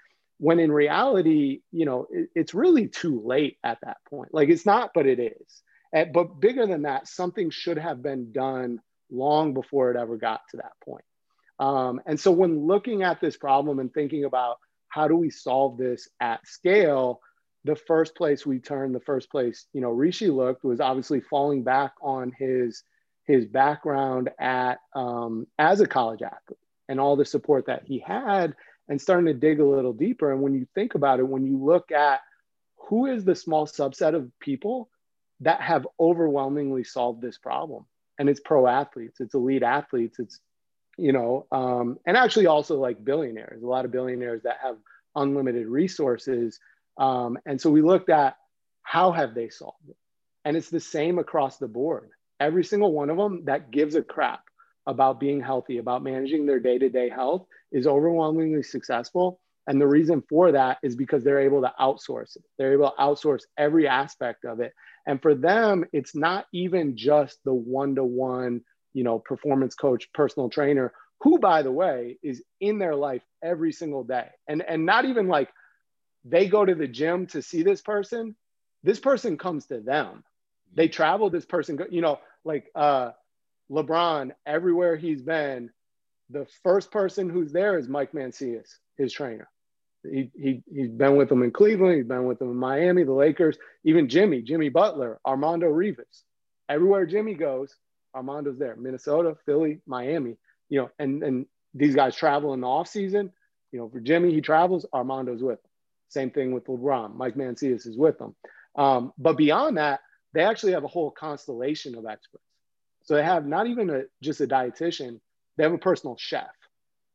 When in reality, you know, it, it's really too late at that point. Like it's not, but it is. And, but bigger than that, something should have been done long before it ever got to that point. Um, and so when looking at this problem and thinking about how do we solve this at scale, the first place we turned, the first place, you know, Rishi looked was obviously falling back on his his background at um, as a college athlete and all the support that he had and starting to dig a little deeper. And when you think about it, when you look at who is the small subset of people that have overwhelmingly solved this problem, and it's pro athletes, it's elite athletes, it's you know, um, and actually also like billionaires, a lot of billionaires that have unlimited resources. Um, and so we looked at how have they solved it? And it's the same across the board. Every single one of them that gives a crap about being healthy, about managing their day to day health is overwhelmingly successful. And the reason for that is because they're able to outsource it. They're able to outsource every aspect of it. And for them, it's not even just the one to one you know, performance coach, personal trainer, who, by the way, is in their life every single day. And, and not even like they go to the gym to see this person. This person comes to them. They travel, this person, you know, like uh, LeBron, everywhere he's been, the first person who's there is Mike Mancias, his trainer. He, he, he's been with them in Cleveland. He's been with them in Miami, the Lakers, even Jimmy, Jimmy Butler, Armando Rivas. Everywhere Jimmy goes, Armando's there. Minnesota, Philly, Miami. You know, and and these guys travel in the off season. You know, for Jimmy, he travels. Armando's with him. Same thing with LeBron. Mike Mancias is with them. Um, but beyond that, they actually have a whole constellation of experts. So they have not even a, just a dietitian; they have a personal chef,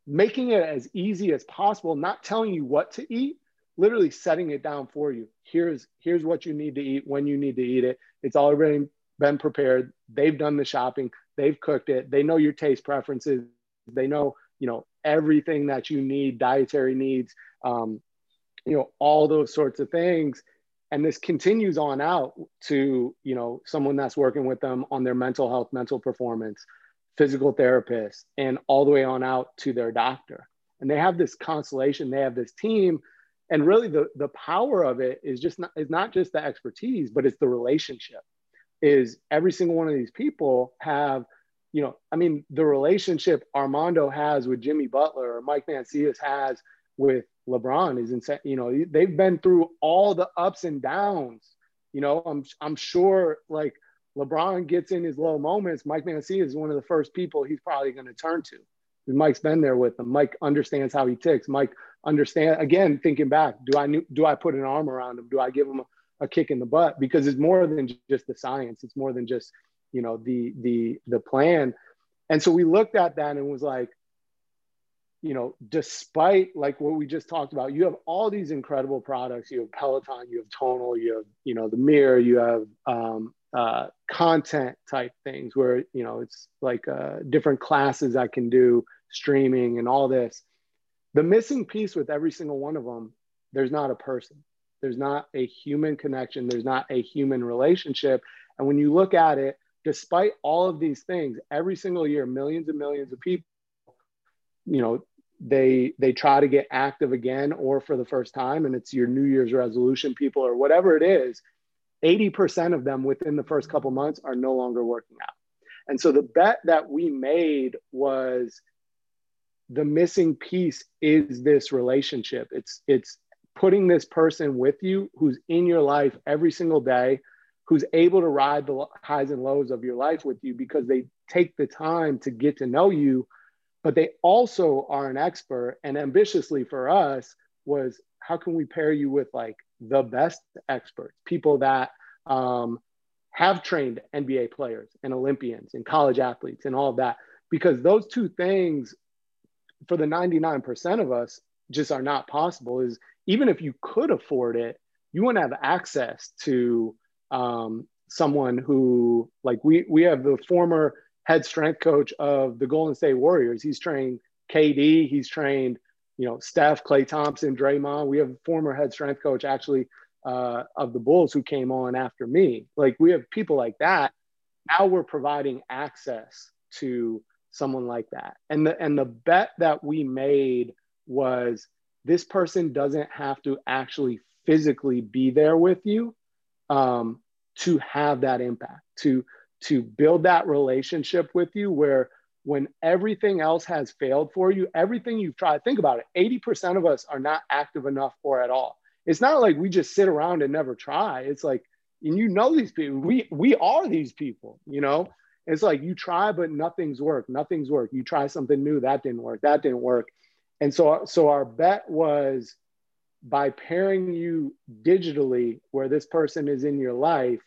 making it as easy as possible. Not telling you what to eat, literally setting it down for you. Here's here's what you need to eat when you need to eat it. It's already been prepared. They've done the shopping. They've cooked it. They know your taste preferences. They know, you know, everything that you need, dietary needs, um, you know, all those sorts of things. And this continues on out to, you know, someone that's working with them on their mental health, mental performance, physical therapist, and all the way on out to their doctor. And they have this constellation, they have this team. And really the, the power of it is just not, is not just the expertise, but it's the relationship is every single one of these people have, you know, I mean, the relationship Armando has with Jimmy Butler or Mike Mancias has with LeBron is insane. You know, they've been through all the ups and downs. You know, I'm I'm sure like LeBron gets in his low moments. Mike Mancias is one of the first people he's probably going to turn to. Mike's been there with him. Mike understands how he ticks. Mike understand again. Thinking back, do I do I put an arm around him? Do I give him a, a kick in the butt because it's more than just the science. It's more than just, you know, the the the plan. And so we looked at that and was like, you know, despite like what we just talked about, you have all these incredible products. You have Peloton, you have Tonal, you have, you know, the mirror, you have um, uh, content type things where, you know, it's like uh, different classes I can do, streaming and all this. The missing piece with every single one of them, there's not a person. There's not a human connection. There's not a human relationship. And when you look at it, despite all of these things, every single year, millions and millions of people, you know, they they try to get active again or for the first time, and it's your New Year's resolution people or whatever it is. 80% of them within the first couple months are no longer working out. And so the bet that we made was the missing piece is this relationship. It's it's putting this person with you who's in your life every single day, who's able to ride the highs and lows of your life with you because they take the time to get to know you, but they also are an expert. And ambitiously for us was how can we pair you with like the best experts, people that um, have trained NBA players and Olympians and college athletes and all of that, because those two things for the 99% of us just are not possible is even if you could afford it, you to have access to um, someone who, like, we we have the former head strength coach of the Golden State Warriors. He's trained KD. He's trained, you know, Steph, Klay Thompson, Draymond. We have a former head strength coach actually uh, of the Bulls who came on after me. Like we have people like that. Now we're providing access to someone like that. And the and the bet that we made was this person doesn't have to actually physically be there with you um, to have that impact, to to build that relationship with you where when everything else has failed for you, everything you've tried, think about it 80% of us are not active enough or at all. It's not like we just sit around and never try. It's like, and you know these people, we we are these people, you know. It's like you try, but nothing's worked. Nothing's worked. You try something new, that didn't work. That didn't work. And so, so our bet was by pairing you digitally, where this person is in your life,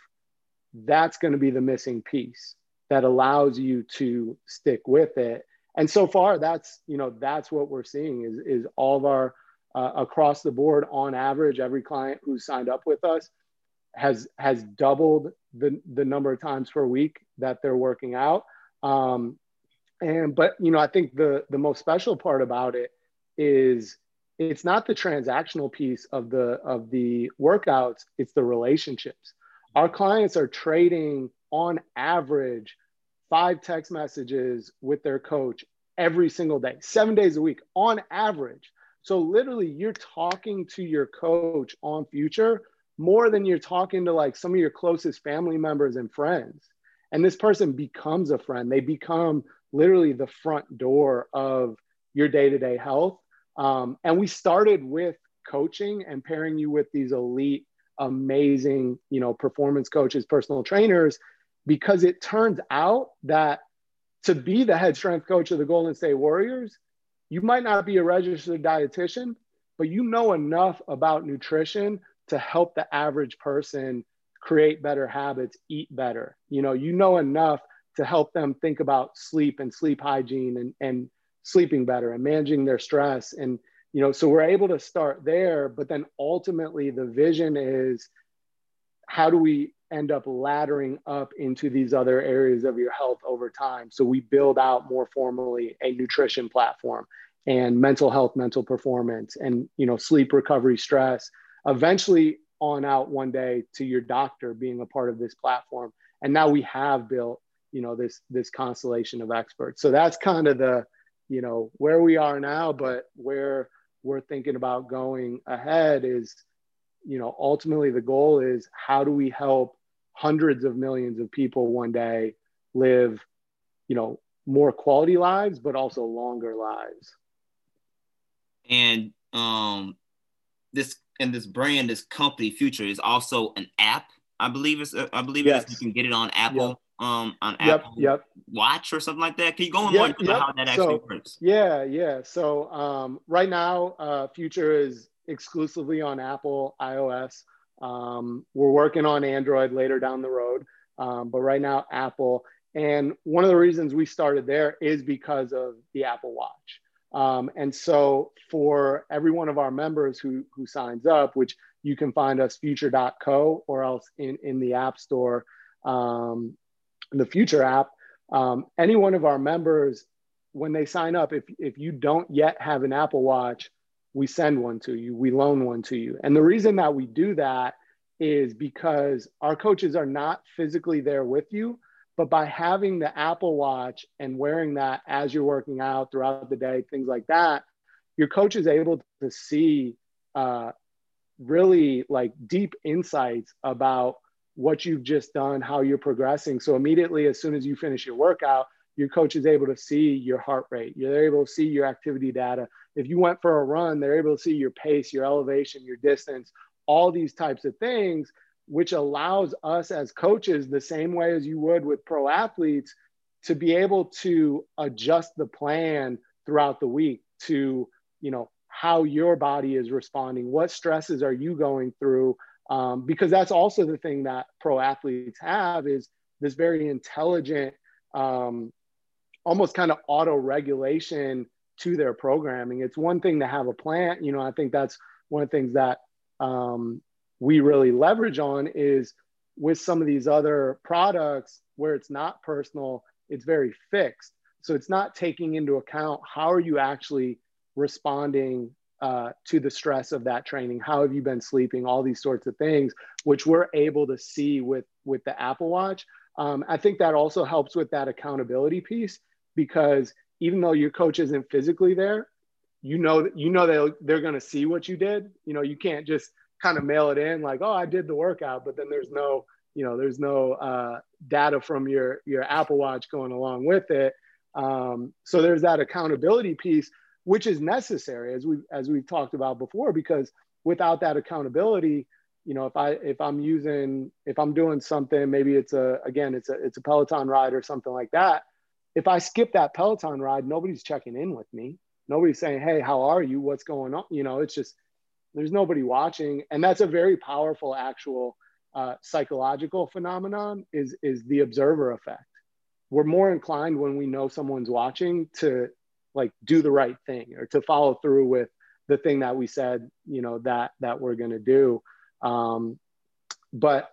that's going to be the missing piece that allows you to stick with it. And so far, that's you know that's what we're seeing is is all of our uh, across the board on average, every client who signed up with us has has doubled the the number of times per week that they're working out. Um, and but you know, I think the the most special part about it is it's not the transactional piece of the of the workouts; it's the relationships. Our clients are trading on average five text messages with their coach every single day, seven days a week on average. So literally, you're talking to your coach on future more than you're talking to like some of your closest family members and friends. And this person becomes a friend. They become literally the front door of your day to day health. Um, and we started with coaching and pairing you with these elite, amazing, you know, performance coaches, personal trainers because it turns out that to be the head strength coach of the Golden State Warriors, you might not be a registered dietitian, but you know enough about nutrition to help the average person create better habits, eat better. You know, you know enough to help them think about sleep and sleep hygiene and, and sleeping better and managing their stress. And, you know, so we're able to start there, but then ultimately the vision is how do we end up laddering up into these other areas of your health over time. So we build out more formally a nutrition platform and mental health, mental performance, and you know sleep recovery, stress. Eventually, on out one day to your doctor being a part of this platform. And now we have built you know this this constellation of experts. So that's kind of the you know where we are now, but where we're thinking about going ahead is you know ultimately the goal is how do we help hundreds of millions of people one day live, you know, more quality lives, but also longer lives. And um, this and this brand, this company, Future, is also an app. I believe it's. Uh, I believe yes. you can get it on Apple. Um, on yep, Apple yep. Watch or something like that. Can you go in yep, more yep. how that actually so, works? Yeah, yeah. So um, right now, uh, Future is exclusively on Apple iOS. Um, we're working on Android later down the road, um, but right now, Apple. And one of the reasons we started there is because of the Apple Watch. Um, and so, for every one of our members who, who signs up, which you can find us future.co or else in, in the App Store, um, the Future app, um, any one of our members, when they sign up, if, if you don't yet have an Apple Watch, we send one to you, we loan one to you. And the reason that we do that is because our coaches are not physically there with you, but by having the Apple Watch and wearing that as you're working out throughout the day, things like that, your coach is able to see uh, really like deep insights about what you've just done, how you're progressing. So immediately, as soon as you finish your workout, your coach is able to see your heart rate. You're able to see your activity data. If you went for a run, they're able to see your pace, your elevation, your distance, all these types of things, which allows us as coaches, the same way as you would with pro athletes, to be able to adjust the plan throughout the week to, you know, how your body is responding, what stresses are you going through, um, because that's also the thing that pro athletes have is this very intelligent um, almost kind of auto regulation to their programming. It's one thing to have a plan. You know, I think that's one of the things that um, we really leverage on is with some of these other products where it's not personal, it's very fixed. So it's not taking into account how are you actually responding uh, to the stress of that training? How have you been sleeping? All these sorts of things, which we're able to see with with the Apple Watch. Um, I think that also helps with that accountability piece because even though your coach isn't physically there, you know that you know they they're going to see what you did. You know, you can't just kind of mail it in like, oh, I did the workout, but then there's no you know there's no uh, data from your your Apple Watch going along with it. Um, so there's that accountability piece, which is necessary as we as we've talked about before, because without that accountability, you know, if I if I'm using if I'm doing something, maybe it's a again it's a it's a Peloton ride or something like that. If I skip that Peloton ride, nobody's checking in with me. Nobody's saying, "Hey, how are you? What's going on?" You know, it's just there's nobody watching, and that's a very powerful actual uh, psychological phenomenon. Is is the observer effect? We're more inclined when we know someone's watching to like do the right thing or to follow through with the thing that we said, you know, that that we're going to do. Um, but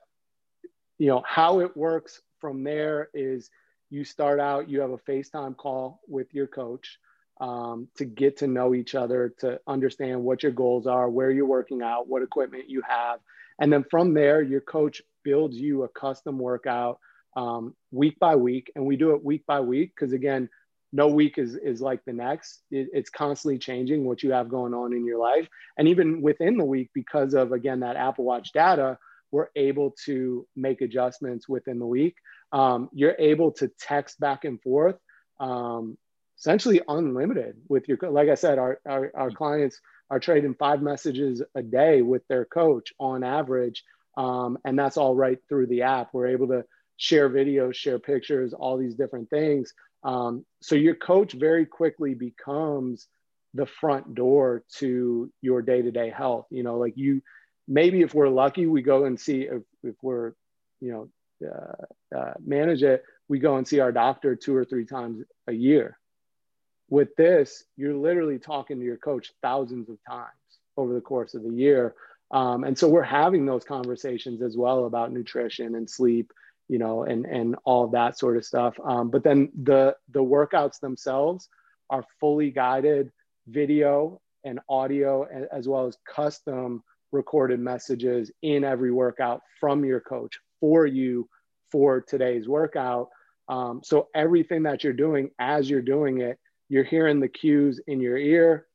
you know how it works from there is you start out you have a facetime call with your coach um, to get to know each other to understand what your goals are where you're working out what equipment you have and then from there your coach builds you a custom workout um, week by week and we do it week by week because again no week is is like the next. It, it's constantly changing what you have going on in your life. And even within the week because of again that apple watch data we're able to make adjustments within the week. Um, you're able to text back and forth um, essentially unlimited with your like i said our, our, our clients are trading five messages a day with their coach on average um, and that's all right through the app. We're able to share videos share pictures all these different things um, so your coach very quickly becomes the front door to your day-to-day health. You know, like you, maybe if we're lucky, we go and see if, if we're, you know, uh, uh, manage it, we go and see our doctor two or three times a year. With this, you're literally talking to your coach thousands of times over the course of the year. Um, and so we're having those conversations as well about nutrition and sleep you know, and and all that sort of stuff. Um, but then the the workouts themselves are fully guided video and audio, as well as custom recorded messages in every workout from your coach for you for today's workout. Um, so everything that you're doing as you're doing it, you're hearing the cues in your ear.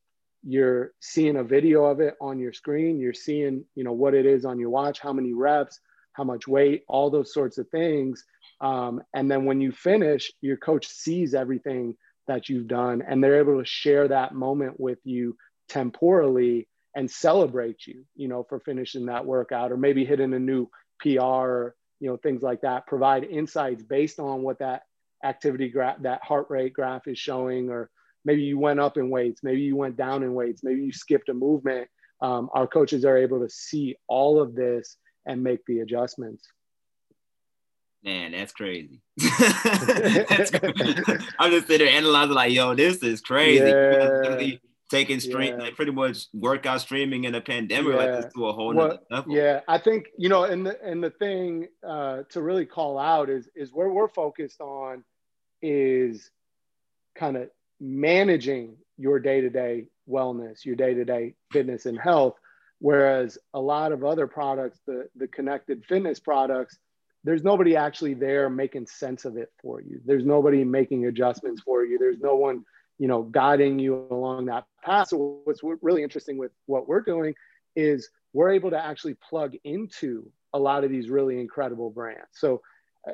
You're seeing a video of it on your screen. You're seeing, you know, what it is on your watch, how many reps, how much weight, all those sorts of things. Um, and then when you finish, your coach sees everything that you've done and they're able to share that moment with you temporally and celebrate you, you know, for finishing that workout or maybe hitting a new PR, you know, things like that. Provide insights based on what that activity graph, that heart rate graph is showing, or maybe you went up in weights, maybe you went down in weights, maybe you skipped a movement. Um, our coaches are able to see all of this and make the adjustments. Man, that's crazy. that's crazy. I'm just sitting there analyzing, like, yo, this is crazy. Yeah. Taking stream, yeah. like pretty much workout streaming in a pandemic, yeah. like to a whole well, level. Yeah, I think you know, and the and the thing uh, to really call out is is where we're focused on is kind of managing your day to day wellness, your day to day fitness and health, Whereas a lot of other products, the, the connected fitness products, there's nobody actually there making sense of it for you. There's nobody making adjustments for you. There's no one, you know, guiding you along that path. So what's really interesting with what we're doing is we're able to actually plug into a lot of these really incredible brands. So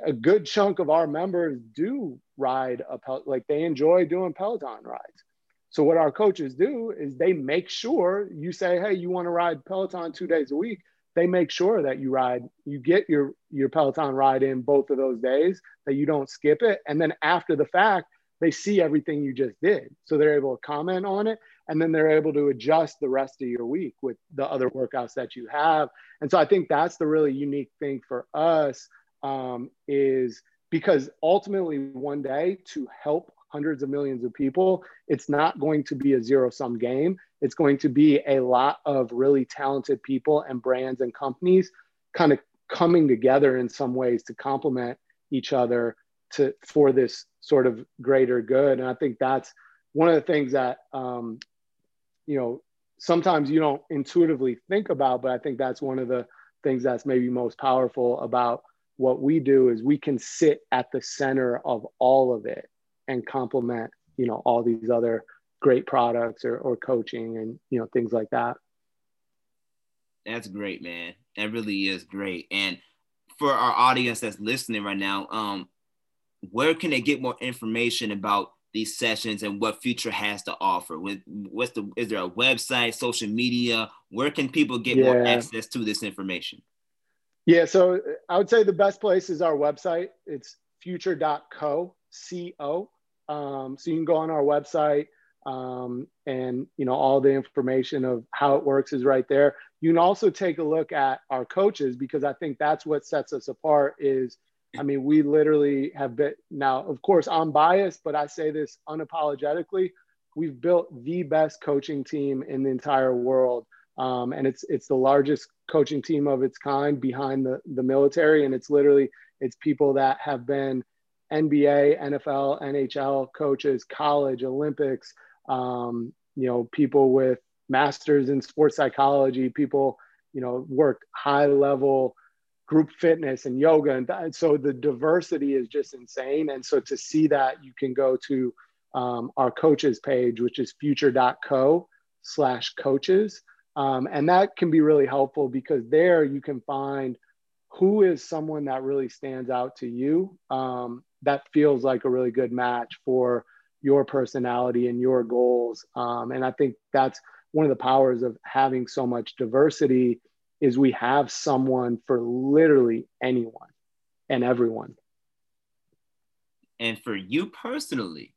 a good chunk of our members do ride a like they enjoy doing Peloton rides. So what our coaches do is they make sure you say, hey, you want to ride Peloton two days a week. They make sure that you ride, you get your your Peloton ride in both of those days, that you don't skip it. And then after the fact, they see everything you just did. So they're able to comment on it and then they're able to adjust the rest of your week with the other workouts that you have. And so I think that's the really unique thing for us um, is because ultimately one day to help hundreds of millions of people, it's not going to be a zero sum game. It's going to be a lot of really talented people and brands and companies kind of coming together in some ways to complement each other to for this sort of greater good. And I think that's one of the things that um, you know sometimes you don't intuitively think about, but I think that's one of the things that's maybe most powerful about what we do is we can sit at the center of all of it and complement you know all these other great products or, or coaching and you know things like that. That's great man. That really is great. And for our audience that's listening right now um where can they get more information about these sessions and what future has to offer? With what's the is there a website social media? Where can people get yeah. more access to this information? Yeah so i would say the best place is our website. It's future.co co um, so you can go on our website um, and you know all the information of how it works is right there you can also take a look at our coaches because i think that's what sets us apart is I mean, we literally have been now, of course, I'm biased, but I say this unapologetically. We've built the best coaching team in the entire world. Um, and it's it's the largest coaching team of its kind behind the, the military. And it's literally it's people that have been NBA, NFL, NHL coaches, college, Olympics, um, you know, people with masters in sports psychology, people, you know, worked high level group fitness and yoga and, and, so the diversity is just insane. And so to see that you can go to um, our coaches page which is future.co slash coaches. Um, and that can be really helpful because there you can find who is someone that really stands out to you. Um, that feels like a really good match for your personality and your goals um, and i think that's one of the powers of having so much diversity is we have someone for literally anyone and everyone. And for you personally,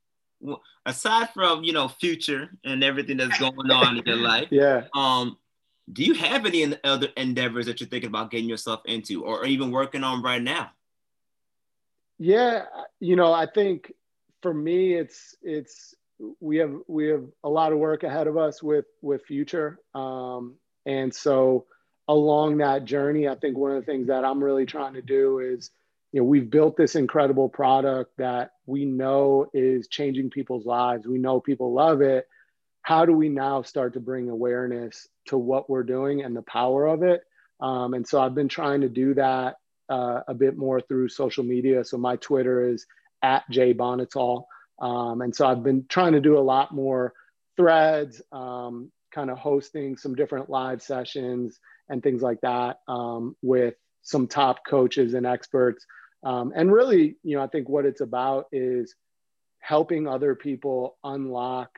aside from you know future and everything that's going on in your life, yeah. Um, do you have any other endeavors that you're thinking about getting yourself into, or even working on right now? Yeah, you know, I think for me, it's it's we have we have a lot of work ahead of us with with future, um, and so along that journey, I think one of the things that I'm really trying to do is, you know, we've built this incredible product that we know is changing people's lives. We know people love it. How do we now start to bring awareness to what we're doing and the power of it? Um, and so I've been trying to do that uh, a bit more through social media. So my Twitter is at Jay Bonhotal. Um, and so I've been trying to do a lot more threads, um, kind of hosting some different live sessions and things like that um, with some top coaches and experts. Um, and really, you know, I think what it's about is helping other people unlock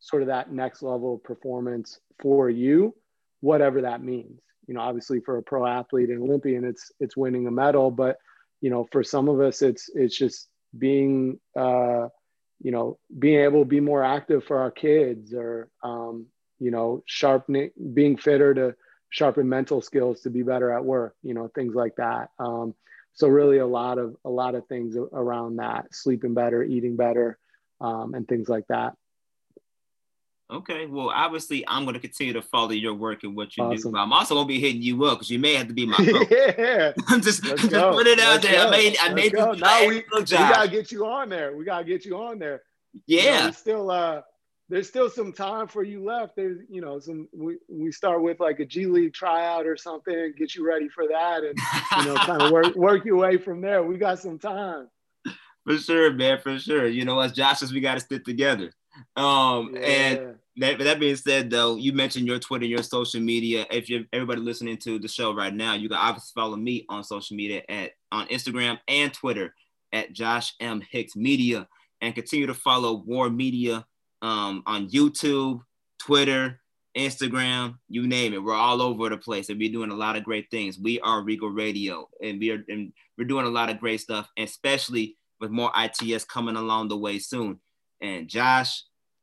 sort of that next level of performance for you, whatever that means. You know, obviously for a pro athlete and Olympian, it's it's winning a medal, but you know, for some of us, it's it's just being uh, you know being able to be more active for our kids or um, you know sharpening being fitter to sharpen mental skills to be better at work you know things like that. Um, so really a lot of a lot of things around that sleeping better eating better um, and things like that okay well obviously i'm going to continue to follow your work and what you awesome. do but i'm also going to be hitting you up because you may have to be my coach yeah i'm just, just put it out Let's there go. i made i made this now we, we gotta get you on there we gotta get you on there yeah you know, still uh there's still some time for you left. There's, you know, some we, we start with like a G League tryout or something, get you ready for that, and you know, kind of work work your way from there. We got some time. For sure, man, for sure. You know, as Josh says, we got to stick together. Um, yeah. and that, that being said, though, you mentioned your Twitter, and your social media. If you're everybody listening to the show right now, you can obviously follow me on social media at on Instagram and Twitter at Josh M Hicks Media, and continue to follow War Media um, on YouTube, Twitter, Instagram, you name it. We're all over the place, and we're doing a lot of great things. We are Regal Radio, and we are and we're doing a lot of great stuff, especially with more ITS coming along the way soon. And Josh,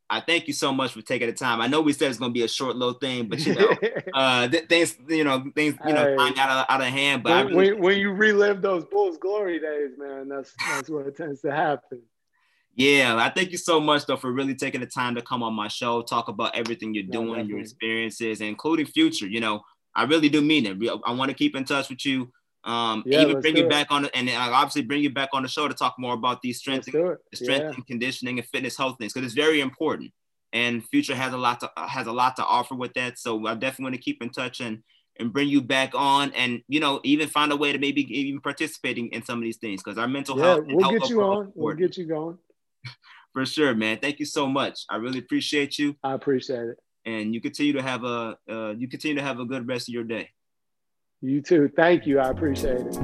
I thank you so much for taking the time. I know we said it's going to be a short little thing, but you know, uh, th- things, you know, things, you know, hey, out of, out of hand. But when, really- when, you relive those Bulls glory days, man, that's that's what tends to happen. Yeah, I thank you so much though for really taking the time to come on my show, talk about everything you're doing, your experiences, including future. You know, I really do mean it. I want to keep in touch with you. Um, yeah, even bring you back on, and I'll obviously bring you back on the show to talk more about these strength, and, strength yeah. and conditioning and fitness health things because it's very important. And future has a lot to has a lot to offer with that. So I definitely want to keep in touch and and bring you back on and you know even find a way to maybe even participating in some of these things because our mental yeah, health we'll get you on we'll get you going For sure, man. Thank you so much. I really appreciate you. I appreciate it. And you continue to have a uh, you continue to have a good rest of your day. You too. Thank you. I appreciate it.